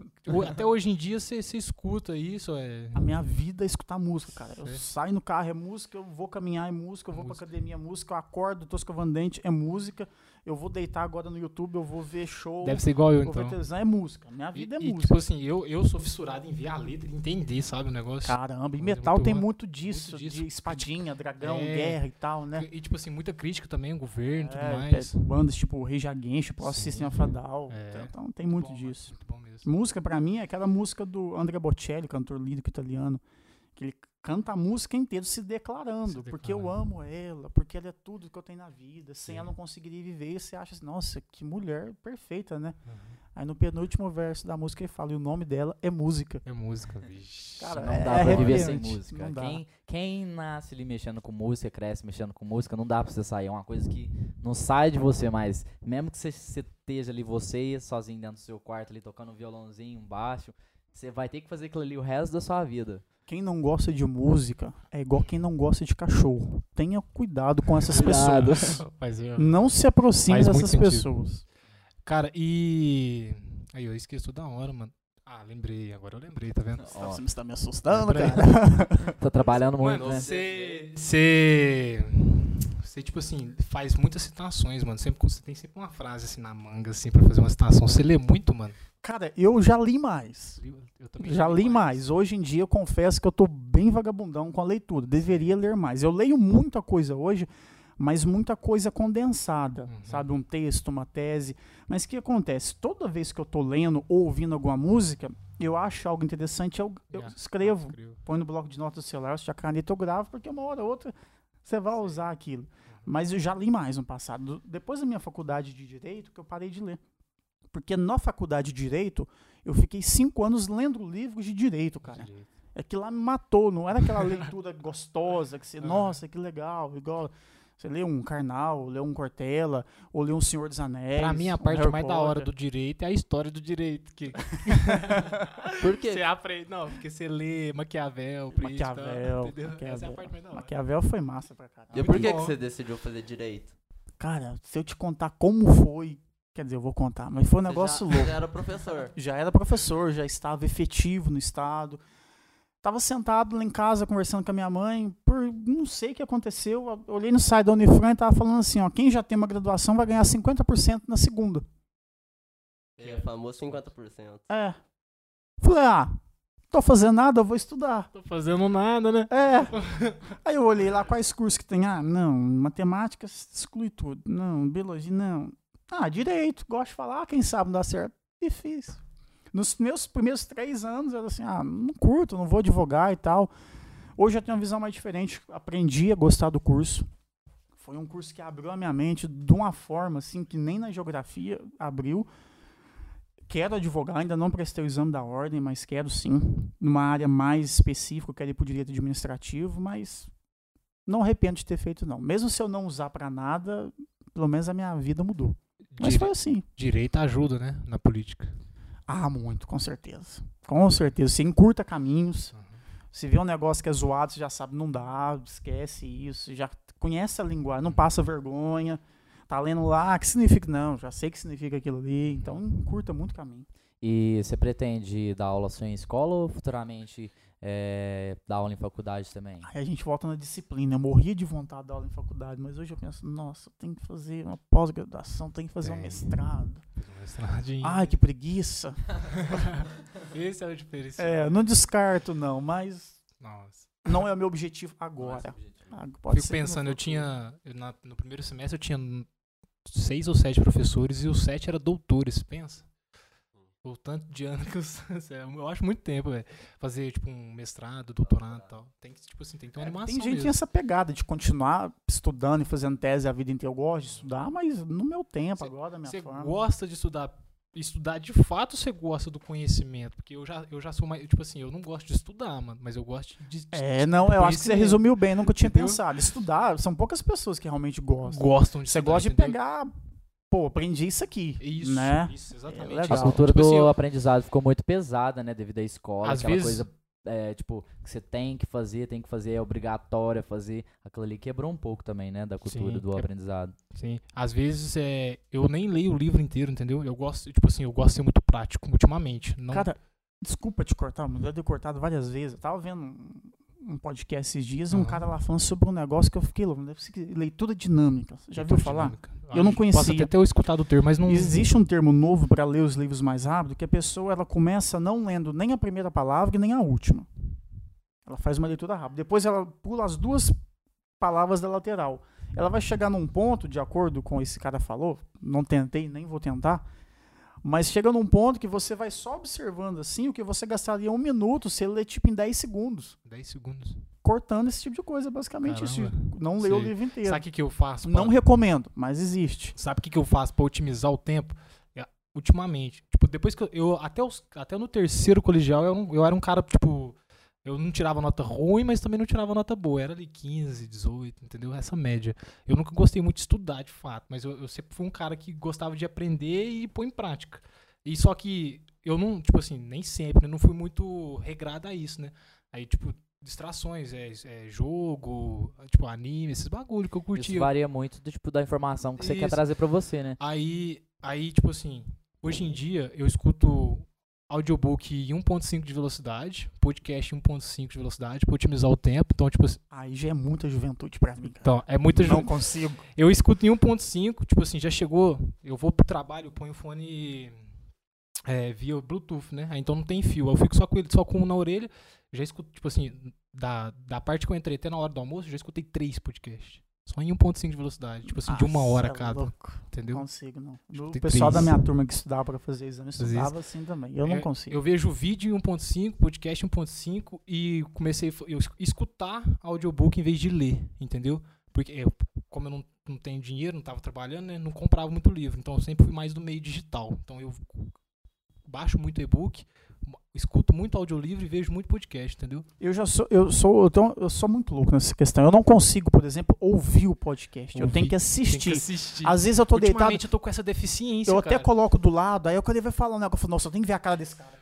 até hoje em dia você, escuta isso, é. A minha vida é escutar música, cara. Eu saio no carro, é música, eu vou caminhar, é música, eu vou Música. pra academia, é música, eu acordo, tô escovando dente, é música. Eu vou deitar agora no YouTube, eu vou ver show, Deve ser igual eu, vou ver então. televisão, é música. Minha E, vida é e, música. tipo assim, eu, eu sou fissurado em ver a letra e entender, sabe, o negócio. Caramba, e é metal muito tem bom. muito disso, disso. de espadinha, dragão, É. guerra e tal, né? E, tipo assim, muita crítica também, o governo e tudo É, mais. é, bandas tipo Rage Against, Pro Sim. System of a Down. É. Então tem muito Bom, mano, disso. Muito bom mesmo. Música pra mim é aquela música do Andrea Bocelli, cantor lírico italiano, que ele canta a música inteira se declarando, Se porque eu declarando. amo ela, porque ela é tudo que eu tenho na vida, sem Sim. ela não conseguiria viver, e você acha assim, nossa, que mulher perfeita, né? Uhum. Aí no penúltimo verso da música ele fala, e o nome dela é música. É música, vixe. Cara, não é dá pra viver sem música. Não dá. Quem, quem nasce ali mexendo com música, cresce mexendo com música, não dá pra você sair. É uma coisa que não sai de você mais. Mesmo que você, você esteja ali, você sozinho dentro do seu quarto, ali tocando um violãozinho, um baixo, você vai ter que fazer aquilo ali o resto da sua vida. Quem não gosta de música é igual quem não gosta de cachorro. Tenha cuidado com essas Cuidado. pessoas. [laughs] Mas eu- Não se aproxime Faz dessas sentido. pessoas. Cara, e. Aí eu esqueci da hora, mano. Ah, lembrei, agora eu lembrei, tá vendo? Ó, Você está me assustando, Lembra cara. [laughs] tá trabalhando muito, Mano, né? você. Você. Você, tipo assim, faz muitas citações, mano. Sempre, você tem sempre uma frase assim na manga, assim, pra fazer uma citação. Você lê muito, mano. Cara, eu já li mais. Eu, Já li mais. Hoje em dia eu confesso que eu tô bem vagabundão com a leitura. Deveria ler mais. Eu leio muita coisa hoje, mas muita coisa condensada, Uhum. sabe? Um texto, uma tese. Mas o que acontece? Toda vez que eu tô lendo ou ouvindo alguma música, eu acho algo interessante, eu, eu Já. escrevo. Escrevo. Põe no bloco de notas do celular, se já caneta eu gravo, porque uma hora ou outra você vai usar aquilo. Mas eu já li mais no passado. Depois da minha faculdade de Direito, que eu parei de ler. Porque na faculdade de Direito, eu fiquei cinco anos lendo livros de Direito, cara. Direito. É que lá me matou, não era aquela [laughs] leitura gostosa, que você, nossa, que legal, igual você lê um Karnal, lê um Cortella, ou lê um Senhor dos Anéis. Pra mim, a um parte Harry mais da hora do direito é a história do direito. Que [laughs] Por quê? você aprende. Não, porque você lê Maquiavel, Príncipe, Maquiavel, entendeu? Essa é a Maquiavel. parte mais da hora. Maquiavel foi massa pra caralho. E por que, que você decidiu fazer direito? Cara, se eu te contar como foi, quer dizer, eu vou contar, mas foi um negócio já, louco. Já era professor. Já era professor, já estava efetivo no estado. Tava sentado lá em casa conversando com a minha mãe, por não sei o que aconteceu, eu olhei no site da Unifran e tava falando assim, ó, quem já tem uma graduação vai ganhar 50% na segunda. É famoso 50%. É. Falei, ah, tô fazendo nada, eu vou estudar. Tô fazendo nada, né? É. Aí eu olhei lá quais cursos que tem. Ah, não, matemática exclui tudo. Não, biologia, não. Ah, direito, gosto de falar, quem sabe não dá certo. E fiz. Nos meus primeiros três anos, eu era assim, ah, não curto, não vou advogar e tal. Hoje eu tenho uma visão mais diferente. Aprendi a gostar do curso. Foi um curso que abriu a minha mente de uma forma assim que nem na geografia abriu. Quero advogar, ainda não prestei o exame da ordem, mas quero sim. Numa área mais específica, quero ir para o direito administrativo, mas não arrependo de ter feito, não. Mesmo se eu não usar para nada, pelo menos a minha vida mudou. Mas Dire- foi assim. Direito ajuda, né? Na política. Ah, muito, com certeza. Com certeza. Você encurta caminhos. Se vê um negócio que é zoado, você já sabe, não dá, esquece isso. Já conhece a linguagem, não passa vergonha. Tá lendo lá, que significa? Não, já sei que significa aquilo ali. Então, encurta muito caminho. E você pretende dar aula só em escola ou futuramente é, dar aula em faculdade também? Aí a gente volta na disciplina. Eu morria de vontade de dar aula em faculdade, mas hoje eu penso, nossa, tem que fazer uma pós-graduação, tem que fazer um mestrado. Mestradinho. Ai, que preguiça. [laughs] Esse é o diferencial. É, não descarto, não, mas Nossa. não é o meu objetivo agora. objetivo. Ah, pode Fico pensando, eu tinha. eu na- no primeiro semestre eu tinha seis ou sete professores e os sete eram doutores, pensa. O tanto de ano que os. [laughs] eu acho muito tempo, velho. Fazer, tipo, um mestrado, doutorado e tal. Tem que, tipo assim, tem que ter uma É, animação. tem gente mesmo. nessa pegada de continuar estudando e fazendo tese a vida inteira. Eu gosto de estudar, mas no meu tempo, Cê- agora, da minha Você forma. gosta de estudar estudar de fato você gosta do conhecimento. Porque eu já, eu já sou mais. Tipo assim, eu não gosto de estudar, mano, mas eu gosto de. de É, não, eu acho que você resumiu bem, nunca tinha Entendeu? pensado. Estudar, são poucas pessoas que realmente gostam. gostam de Você gosta de entendeu? pegar, pô, aprendi isso aqui, Isso, né? isso, exatamente. É A cultura Tipo do assim, aprendizado ficou muito pesada, né? Devido à escola. Às aquela vezes- coisa, é, tipo, que você tem que fazer, tem que fazer, é obrigatório fazer. Aquilo ali quebrou um pouco também, né? Da cultura Sim, do é- aprendizado. Sim. Às vezes é, eu nem leio o livro inteiro, entendeu? Eu gosto, tipo assim, eu gosto de ser muito prático ultimamente. Não, Cara, desculpa te cortar, mas eu dei cortado várias vezes. Eu tava vendo um, podcast esses dias um cara lá falando sobre um negócio que eu fiquei louco. Que leitura dinâmica. Já viu leitura falar? dinâmica. Eu não Acho- Posso conhecia. até ter escutado o termo, mas não. Existe um termo novo para ler os livros mais rápido, que a pessoa ela começa não lendo nem a primeira palavra e nem a última. Ela faz uma leitura rápida. Depois ela pula as duas palavras da lateral. Ela vai chegar num ponto, de acordo com esse cara falou, não tentei, nem vou tentar, mas chega num ponto que você vai só observando assim o que você gastaria um minuto se ele ler tipo em 10 segundos. 10 segundos. Cortando esse tipo de coisa, basicamente. Não leu o livro inteiro. Sabe o que, eu faço? Não pra- recomendo, mas existe. Sabe o que, que eu faço pra otimizar o tempo? É, ultimamente, tipo, depois que eu, eu- até, os, até no terceiro colegial eu, não- eu era um cara, tipo, eu não tirava nota ruim, mas também não tirava nota boa. Era ali 15, 18, entendeu? Essa média. Eu nunca gostei muito de estudar, de fato, mas eu, eu sempre fui um cara que gostava de aprender e pôr em prática. E só que eu não, tipo assim, nem sempre, eu não fui muito regrado a isso, né? Aí, tipo, distrações, é, é jogo, tipo, anime, esses bagulho que eu curtia. Isso varia muito do tipo da informação que você quer Isso. trazer pra você, né? Aí, aí, tipo assim, hoje em dia eu escuto audiobook em 1.5 de velocidade, podcast em 1.5 de velocidade, pra otimizar o tempo. Então, tipo assim, Aí já é muita juventude pra mim, cara. então, é muita não ju- consigo. Eu escuto em 1.5, tipo assim, já chegou, eu vou pro trabalho, eu ponho o fone é, via Bluetooth, né? Aí então não tem fio. Eu fico só com ele, só com um na orelha. Já escuto, tipo assim, da, da parte que eu entrei até na hora do almoço, já escutei três podcasts. Só em 1.5 de velocidade. Tipo assim, de uma Nossa, hora cada. louco. Entendeu? Não consigo, não. O Escutei pessoal da três. minha turma que estudava pra fazer exame estudava assim também. Eu não É, consigo. Eu vejo vídeo em 1.5, podcast em 1.5 e comecei eu es- escutar audiobook em vez de ler, entendeu? Porque eu, como eu não, não tenho dinheiro, não estava trabalhando, né, não comprava muito livro. Então eu sempre fui mais do meio digital. Então eu baixo muito e-book, escuto muito audiolivro e vejo muito podcast, entendeu? Eu já sou, eu sou, eu, tenho- eu sou muito louco nessa questão. Eu não consigo, por exemplo, ouvir o podcast. eu Ouvir. tenho que Tem assistir. que assistir. Às vezes eu tô deitado, eu tô com essa deficiência, eu até cara. coloco do lado, aí eu quando ele vai falar um negócio, eu falo, nossa, eu tenho que ver a cara desse cara.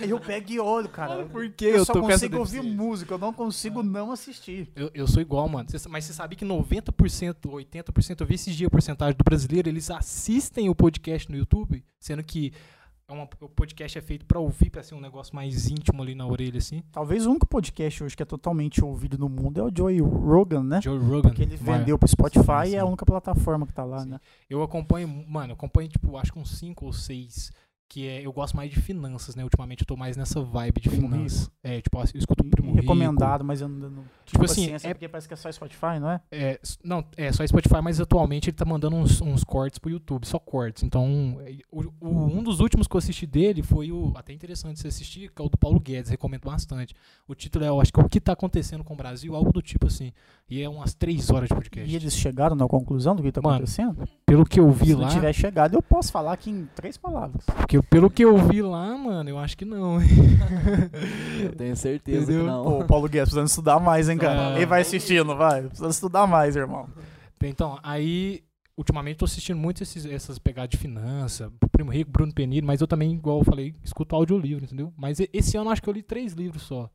Aí eu pego e olho, cara. Por que eu, eu só tô consigo ouvir música, eu não consigo não assistir. Eu, eu sou igual, mano. Cê mas você sabe que 90%, 80%, eu vi esses dias a porcentagem do brasileiro, eles assistem o podcast no YouTube, sendo que é uma- o podcast é feito pra ouvir, pra ser um negócio mais íntimo ali na orelha, assim. Talvez o único podcast hoje que é totalmente ouvido no mundo é o Joey Rogan, né? Joe Rogan. Que ele vendeu pro Spotify Sim, e é a sim. única plataforma que tá lá, Sim. né? Eu acompanho, mano, eu acompanho, tipo, acho que uns 5 ou 6. Que é, eu gosto mais de finanças, né? Ultimamente eu tô mais nessa vibe de Primo finanças. É, tipo, eu escuto o Primo Rico. Recomendado, mas eu não, não tive Tipo assim, paciência, é- porque parece que é só Spotify, não é? É, não, é só Spotify, mas atualmente ele tá mandando uns, uns cortes pro YouTube, só cortes. Então, é, o- o- um dos últimos que eu assisti dele foi o. Até interessante você assistir, que é o do Paulo Guedes, recomendo bastante. O título é, eu acho que é o que tá acontecendo com o Brasil, algo do tipo assim. E é umas três horas de podcast. E eles chegaram na conclusão do que tá Mano, acontecendo? Pelo que eu vi Se lá. não tiver chegado, eu posso falar aqui em três palavras. Porque, pelo que eu vi lá, mano, eu acho que não. hein? Eu tenho certeza Entendeu? que não. Pô, o Paulo Guedes precisando estudar mais, hein, cara? Ah. Ele vai assistindo, vai. Precisando estudar mais, irmão. Então, aí, ultimamente tô assistindo muito esses, essas pegadas de finança, Primo Rico, Bruno Peniro, mas eu também, igual eu falei, escuto audiolivro, entendeu? Mas esse ano eu acho que eu li três livros só.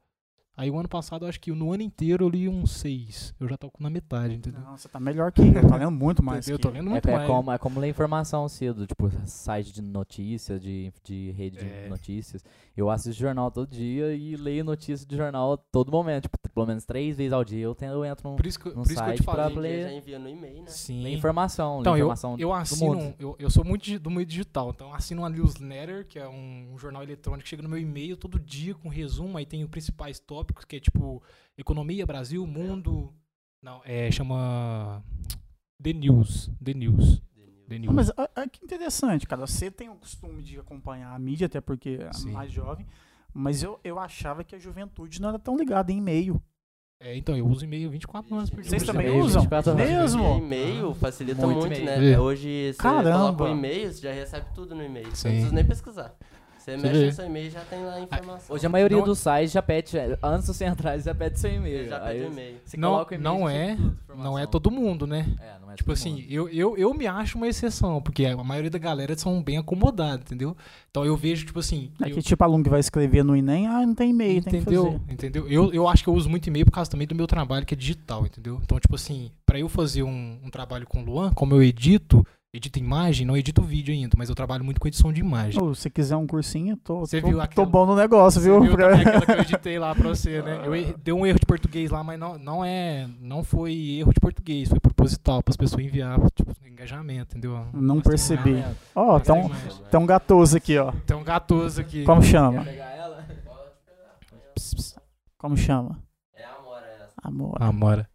Aí o ano passado, eu acho que no ano inteiro eu li uns seis. Eu já tô na metade, entendeu? Não, você tá melhor que eu. Tá lendo muito mais. eu tô eu. lendo É, muito é mais. como, é como ler informação cedo, tipo, site de notícias, de, de rede É. de notícias. Eu assisto jornal todo dia e leio notícias de jornal a todo momento. Tipo, pelo menos três vezes ao dia eu, tenho, eu entro num, Por isso que, num por isso que eu site te pra falei. Dia ler- já envia no e-mail, né? Sim. ler informação. Então, ler eu, informação eu do assino, mundo. eu, eu sou muito do meio digital, então eu assino uma newsletter, que é um, um jornal eletrônico que chega no meu e-mail todo dia com resumo, aí tem os principais tópicos, que é tipo economia, Brasil, mundo. Não, é, chama The News. The News. The Ah, News. Mas ah, ah, que interessante, cara. Você tem o costume de acompanhar a mídia, até porque é Sim. mais jovem. Mas eu, eu achava que a juventude não era tão ligada em e-mail. É, então, eu uso e-mail 24 horas por dia. Vocês também usam? 24 horas. Mesmo? E-mail facilita Muito muito, e-mail. né? É. Hoje você Caramba. coloca o e-mail, você já recebe tudo no e-mail. Sim. não precisa nem pesquisar. Você Você mexe no seu e-mail e já tem lá a informação. Hoje a maioria Não- dos sites já pede, antes de você entrar, já pede seu e-mail. já pede o e-mail. você Não, coloca o e-mail, não é, tudo, não é todo mundo, né? É, não é Tipo todo assim, mundo. eu, eu, eu me acho uma exceção, porque a maioria da galera são bem acomodados, entendeu? Então eu vejo, tipo assim. É eu- que tipo aluno que vai escrever no Enem, ah, não tem e-mail, tem que entendeu? fazer. Entendeu? Eu, eu acho que eu uso muito e-mail por causa também do meu trabalho, que é digital, entendeu? Então, tipo assim, pra eu fazer um, um trabalho com o Luan, como eu edito, edito imagem, não edito vídeo ainda, mas eu trabalho muito com edição de imagem. Ô, se quiser um cursinho, tô, Você tô, viu tô aquela- bom no negócio, Você viu? viu também aquela que eu [laughs] editei lá pra você, né? Eu dei um erro de português lá, mas não, não é. Não foi erro de português, foi proposital, para as pessoas enviar, tipo, engajamento, entendeu? Não percebi. Uma- Ó, tem tem um, um gatoso aqui, ó. tem um gatoso aqui. Como chama? Como chama? É a Amora essa. Amor. Amora. É Amora.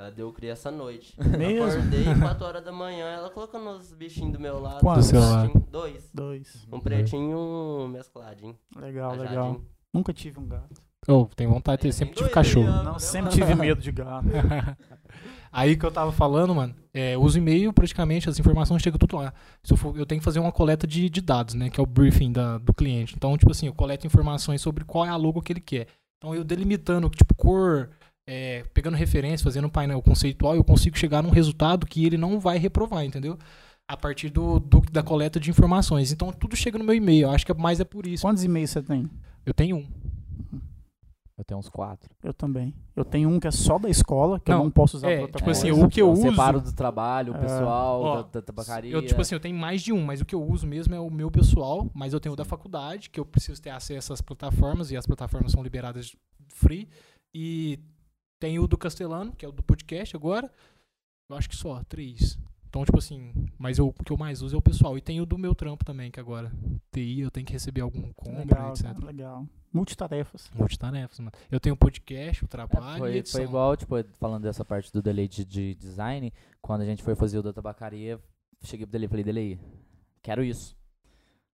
Ela deu cria essa noite. [laughs] Mesmo? Acordei [laughs] 4 horas da manhã, ela colocando os bichinhos do meu lado. Quantos? Do seu lado. Dois. Dois. Um pretinho e um mescladinho. Legal, legal. Nunca tive um gato. Oh, tem vontade de ter, Aí sempre tive cachorro. Não, né, sempre tive [laughs] medo de gato. Aí que eu tava falando, mano, é, uso e-mail, praticamente as informações chegam tudo lá. Se eu, for- eu tenho que fazer uma coleta de, de dados, né? Que é o briefing da- do cliente. Então, tipo assim, eu coleto informações sobre qual é a logo que ele quer. Então, eu delimitando, tipo, cor, é, pegando referência, fazendo um painel conceitual, eu consigo chegar num resultado que ele não vai reprovar, entendeu? A partir do, do- da coleta de informações. Então, tudo chega no meu e-mail. Eu acho que é mais é por isso. Quantos e-mails você tem? Eu tenho um. Eu tenho uns quatro. Eu também. Eu tenho um que é só da escola, que eu Não, não posso usar é, pra outra tipo coisa. assim, o que eu uso- separo do trabalho, o É. pessoal, Ó, da, da tabacaria. Eu, tipo assim, eu tenho mais de um, mas o que eu uso mesmo é o meu pessoal, mas eu tenho o da faculdade, que eu preciso ter acesso às plataformas, e as plataformas são liberadas free. E tem o do Castelano, que é o do podcast agora. Eu acho que só, três. Então, tipo assim, mas eu- o que eu mais uso é o pessoal. E tem o do meu trampo também, que agora TI, eu tenho que receber algum compra, legal, etc. cara, legal. Multitarefas. Multitarefas, mano. Eu tenho o podcast, o É, trabalho e foi, foi igual, tipo, falando dessa parte do delay de, de design, quando a gente foi fazer o da tabacaria, cheguei pro delay e falei, delay, quero isso.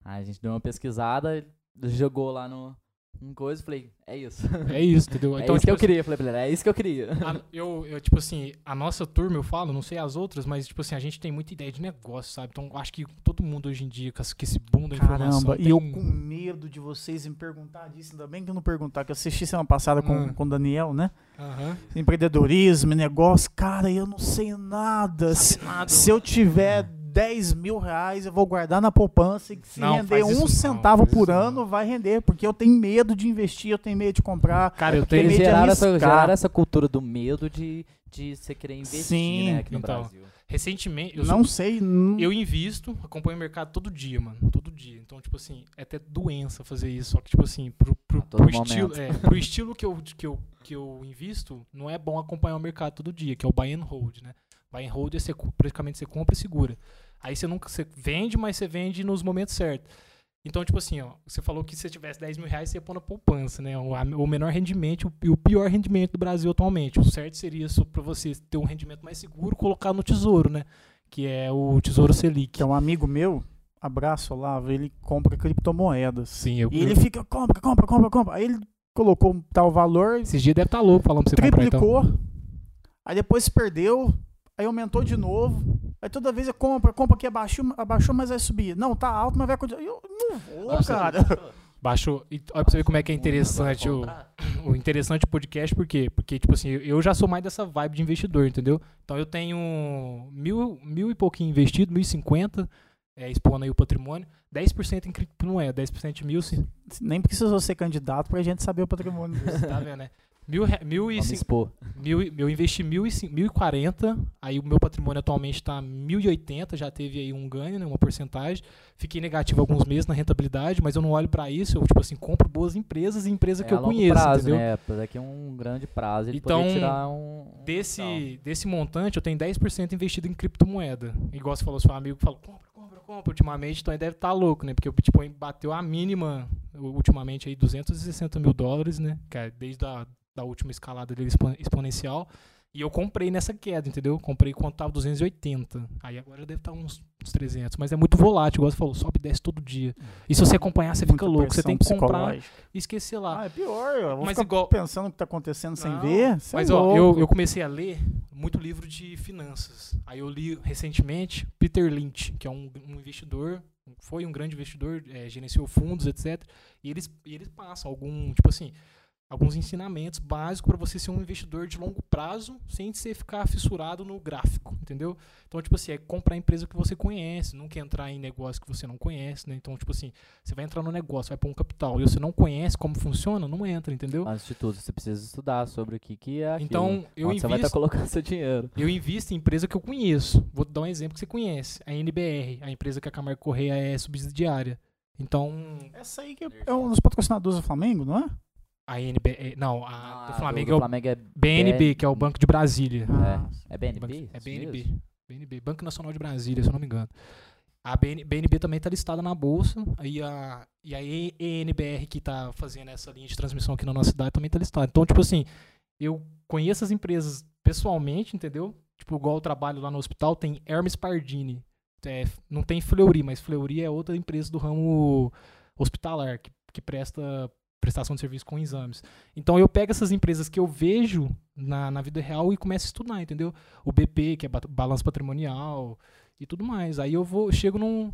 Aí a gente deu uma pesquisada, jogou lá no, no coisa falei, é isso. É isso, entendeu? [laughs] é então, isso tipo que eu assim, queria. Falei pra ele, é isso que eu queria. A- eu, eu, tipo assim, a nossa turma, eu falo, não sei as outras, mas, tipo assim, a gente tem muita ideia de negócio, sabe? Então, acho que todo mundo hoje em dia, com esse- boom da informação. Caramba, e eu com medo de vocês me perguntar disso, ainda bem que eu não perguntar, que eu assisti semana passada com, Hum. com o Daniel, né? Aham. Empreendedorismo, negócio, cara, eu não sei nada. Se, Sabe nada, se eu tiver 10 mil reais, eu vou guardar na poupança e se Não, render isso um não, centavo faz por isso ano, não. vai render, porque eu tenho medo de investir, eu tenho medo de comprar. Cara, eu tenho. Medo de geraram essa, geraram essa cultura do medo de, de você querer investir, Sim, né, aqui no então. Brasil. Recentemente, eu, não sou- sei. não- eu invisto, acompanho o mercado todo dia, mano. Todo dia. Então, tipo assim, é até doença fazer isso. Só que, tipo assim, pro, pro, pro estilo, é, pro estilo que eu, que, eu, que eu invisto, não é bom acompanhar o mercado todo dia, que é o buy and hold, né? Buy and hold é você, praticamente você compra e segura. Aí você nunca você vende, mas você vende nos momentos certos. Então, tipo assim, ó, você falou que se você tivesse 10 mil reais, você ia pôr na poupança, né? O, o menor rendimento e o pior rendimento do Brasil atualmente. O certo seria isso pra você ter um rendimento mais seguro, colocar no tesouro, né? Que é o Tesouro Selic. Que é um amigo meu, abraço Olavo, ele compra criptomoedas. Sim, eu, E ele fica, compra, compra, compra, compra. Aí ele colocou um tal valor, Esses dias deve estar louco falando pra você comprar, então. triplicou, aí depois perdeu, aí aumentou de novo. Aí toda vez eu compro, compra que abaixou, abaixou, mas vai subir. Não, tá alto, mas vai continuar. Eu não vou, Nossa, cara. [laughs] Baixou. E olha pra você ver como é que é interessante o, o interessante podcast, por quê? Porque, tipo assim, eu- já sou mais dessa vibe de investidor, entendeu? Então eu tenho mil, mil e pouquinho investido, mil e cinquenta, é, expondo aí o patrimônio, 10% em criptomoeda, 10% de mil, se, Nem precisou ser candidato pra gente saber o patrimônio [laughs] tá vendo, né? Mil, mil e Vamos cin- expor. Mil, eu investi mil e, mil e quarenta, aí o meu patrimônio atualmente está mil e oitenta, já teve aí um ganho, né, uma porcentagem. Fiquei negativo alguns meses na rentabilidade, mas eu não olho para isso, eu tipo assim, compro boas empresas e empresas É que eu conheço, prazo, entendeu? né? Daqui a um grande prazo ele Então, tirar um... Desse, desse montante, eu tenho 10% investido em criptomoeda. Igual você falou, seu amigo falou, compra, ultimamente, então ele deve estar louco, né? Porque o Bitcoin bateu a mínima, ultimamente, aí 260 mil dólares, né? Que é desde a da última escalada dele expo- exponencial. E eu comprei nessa queda, entendeu? Comprei quando tava 280. Aí agora deve estar uns, uns 300. Mas é muito volátil, igual você falou, sobe e desce todo dia. E se você acompanhar, você fica Muita louco. Você tem que comprar e esquecer lá. Ah, é pior. Eu vou Mas ficar igual- pensando o que tá acontecendo sem Não, ver. É Mas ó, louco. eu, eu comecei a ler muito livro de finanças. Aí eu li recentemente Peter Lynch, que é um, um investidor, foi um grande investidor, é, gerenciou fundos, etc. E eles, e eles passam algum, tipo assim, alguns ensinamentos básicos para você ser um investidor de longo prazo sem você ficar fissurado no gráfico, entendeu? Então, tipo assim, é comprar empresa que você conhece, nunca entrar em negócio que você não conhece, né? Então, tipo assim, você vai entrar no negócio, vai pôr um capital e você não conhece como funciona, não entra, entendeu? Antes de tudo, você precisa estudar sobre o que, que é aquilo. Então, eu Onde você vai estar invisto, colocando [laughs] seu dinheiro. eu invisto em empresa que eu conheço. Vou dar um exemplo que você conhece. A NBR, a empresa que a Camargo Correia é subsidiária. Então, Essa aí que é um dos patrocinadores do Flamengo, não é? A NBR... Não, a Ah, do Flamengo do é o Flamengo é, BNB, que é o Banco de Brasília. Ah, é BNB? Banco- É BNB. BNB, Banco Nacional de Brasília, se eu não me engano. A BN BNB também está listada na bolsa. Aí a, e a ENBR, que está fazendo essa linha de transmissão aqui na nossa cidade, também está listada. Então, tipo assim, eu conheço as empresas pessoalmente, entendeu? Tipo, igual eu trabalho lá no hospital, tem Hermes Pardini. É, não tem Fleury, mas Fleury é outra empresa do ramo hospitalar, que, que presta prestação de serviço com exames. Então eu pego essas empresas que eu vejo na, na vida real e começo a estudar, entendeu? O BP, que é ba- balanço patrimonial e tudo mais. Aí eu vou, chego num.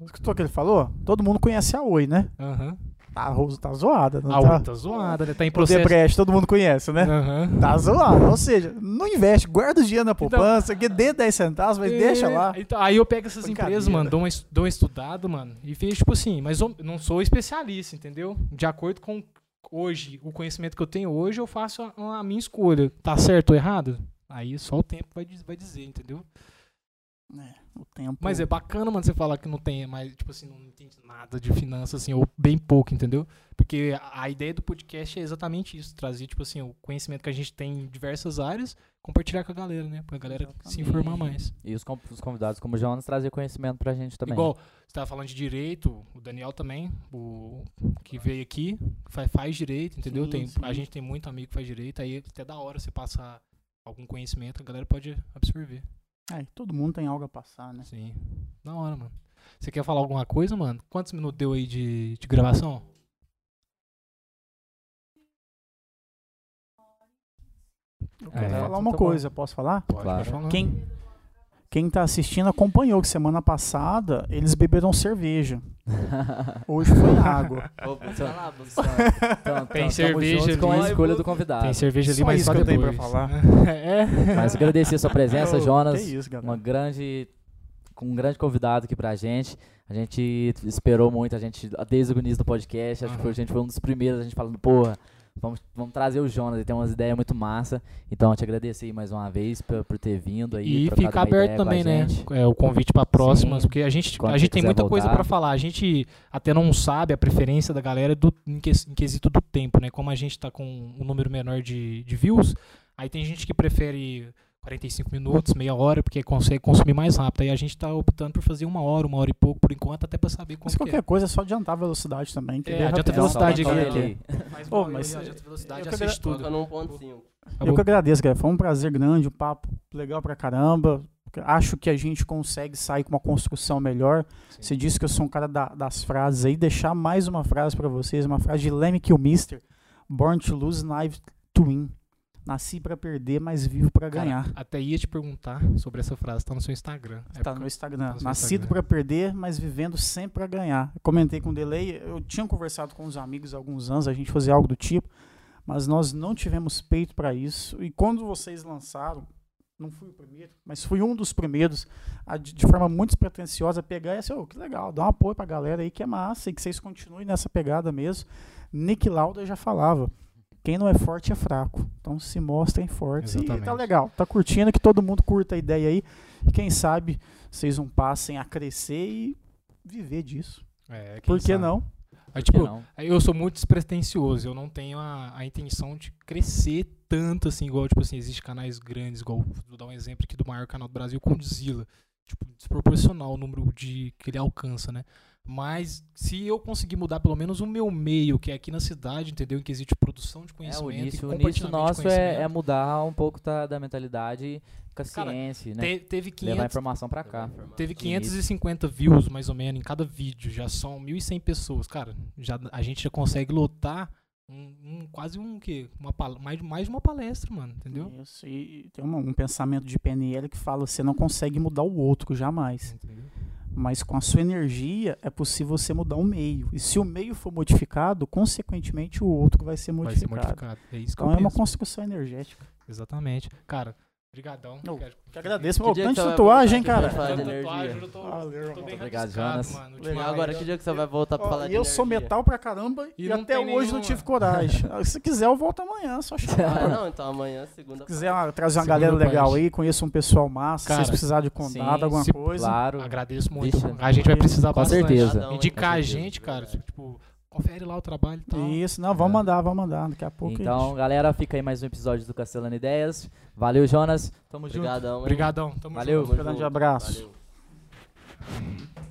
Escutou o que ele falou? Todo mundo conhece a Oi, né? Aham. A Rose tá zoada, não A tá? outra zoada, né? Tá em O processo. Debrecht, todo mundo conhece, né? Aham. Tá zoado. Ou seja, não investe, guarda o dinheiro na poupança, que dê 10 centavos, mas deixa É, lá. Então, aí eu pego essas Brincadeira. empresas, mano, dou uma, es- dou uma estudada, mano, e vejo, tipo assim, mas eu não sou especialista, entendeu? De acordo com hoje, o conhecimento que eu tenho hoje, eu faço a, a minha escolha. Tá certo ou errado? Aí só o tempo vai, vai dizer, entendeu? É, o tempo. Mas é bacana, mano, você falar que não tem, mas, tipo assim, não entende nada de finanças, assim, ou bem pouco, entendeu? Porque a, ideia do podcast é exatamente isso, trazer, tipo assim, o conhecimento que a gente tem em diversas áreas, compartilhar com a galera, né? Pra galera se Exatamente. informar mais. E os, os convidados como o Jonas trazer conhecimento pra gente também. Igual, você tava falando de direito, o Daniel também, o que veio aqui, faz, faz direito, entendeu? Sim, tem, sim. A gente tem muito amigo que faz direito, aí até da hora você passar algum conhecimento, a galera pode absorver. É, todo mundo tem algo a passar, né? Sim. Da hora, mano. Você quer falar alguma coisa, mano? Quantos minutos deu aí de, de gravação? Eu É, quero falar então uma tá bom. coisa, posso falar? Pode, Claro. pode falar. Quem, quem tá assistindo acompanhou que semana passada eles beberam cerveja. Hoje foi água. Ô, busca lá, busca Então, [laughs] Tem então, cerveja junto com a ali. escolha do convidado. Tem cerveja ali, Só mas isso só que eu tenho depois. pra falar. [laughs] é. Mas agradecer a sua presença, [laughs] Jonas. Que isso, galera. Uma grande, com um grande convidado aqui pra gente. A gente esperou muito, a gente, desde o início do podcast, acho que a gente foi um dos primeiros, a gente falando, porra, vamos, vamos trazer o Jonas, ele tem umas ideias muito massa. Então, eu te agradecer mais uma vez por, por ter vindo aí. E trocado fica uma aberto também, né? É, o convite para próximas, Sim. porque a gente, Quando a gente tem muita coisa voltar. para falar. A gente até não sabe a preferência da galera do, em, que- em quesito do tempo, né? Como a gente tá com um número menor de, de views, aí tem gente que prefere 45 minutos, meia hora, porque consegue consumir mais rápido. Aí a gente tá optando por fazer uma hora, uma hora e pouco por enquanto, até para saber como Mas que qualquer é. coisa é só adiantar a velocidade também. Que É, daí adianta a velocidade aqui, mal, mas eu- é- adianta a velocidade, eu que assiste tudo. Coloca no 1.5. Eu que agradeço, cara. Foi um prazer grande, um papo legal pra caramba. Acho que a gente consegue sair com uma construção melhor. Sim. Você disse que eu sou um cara da- das frases aí. Deixar mais uma frase pra vocês, uma frase de Lemmy Kilmister. Born to lose, live to win. Nasci pra perder, mas vivo pra Cara, ganhar. até ia te perguntar sobre essa frase, tá no seu Instagram. É Tá por- no Instagram. tá no Nascido pra perder, mas vivendo sempre pra ganhar. Eu comentei com o Delay, eu tinha conversado com os amigos há alguns anos, a gente fazia algo do tipo, mas nós não tivemos peito pra isso. E quando vocês lançaram, não fui o primeiro, mas fui um dos primeiros a, de, forma muito despretensiosa, pegar e assim, "Ô, que legal, dá um apoio pra galera aí que é massa e que vocês continuem nessa pegada mesmo. Nick Lauda já falava. Quem não é forte é fraco. Então se mostrem fortes. E tá Exatamente. legal. Tá curtindo, que todo mundo curta a ideia aí. E quem sabe vocês não passem a crescer e viver disso. É, quem Por que sabe? não? Que tipo, não? eu sou muito despretensioso, eu não tenho a, a intenção de crescer tanto assim, igual, tipo assim, existe canais grandes, igual, vou dar um exemplo aqui do maior canal do Brasil, Condzilla. Tipo, desproporcional o número de que ele alcança, né? Mas se eu conseguir mudar pelo menos o meu meio, que é aqui na cidade, entendeu? Em que existe produção de É, conhecimento o e início, o início nosso é, é mudar um pouco da, da mentalidade com a Cara, ciência, né? Te- teve Levar a 500, informação pra cá. teve de início. 550 views, mais ou menos, em cada vídeo. Já são 1.100 pessoas. Cara, já, a gente já consegue lotar um, um- quase um quê? Uma, mais, mais de uma palestra, mano, entendeu? Isso, e tem uma- um pensamento de PNL que fala você não consegue mudar o outro jamais. Entendeu? Mas com a sua energia é possível você mudar o meio. E se o meio for modificado, consequentemente o outro vai ser Vai ser modificado. modificado. É isso Então é uma construção energética. Exatamente. Cara, brigadão. Eu Que agradeço. Que Ô, dia que tanta você vai tatuagem, voltar cara. de falar de energia? tatuagem, eu tô, Valeu, tô bem Obrigado, Jonas. mano, Legal, agora que dia que você vai voltar pra Ó, falar e de eu sou energia? metal pra caramba e, E não até hoje não nenhuma. tive coragem. Ah, [laughs] Se quiser, eu volto amanhã, só Ah, chamar. não, então amanhã, segunda Se quiser ah, trazer uma Segunda galera legal parte. aí, conheça um pessoal massa, se Cara, vocês precisarem de contato, sim, alguma se- coisa. Claro. Agradeço muito. Vixe, a gente vai precisar com bastante. certeza. Indicar a certeza, gente, cara, tipo, Confere lá o trabalho e tal. Isso, não, vamos é. mandar, vamos mandar. Daqui a pouco. Então, gente... galera, fica aí mais um episódio do Castelando Ideias. Valeu, Jonas. Tamo Obrigadão, junto. Obrigadão. Obrigadão. Tamo Valeu. junto. Valeu. Grande abraço. Valeu.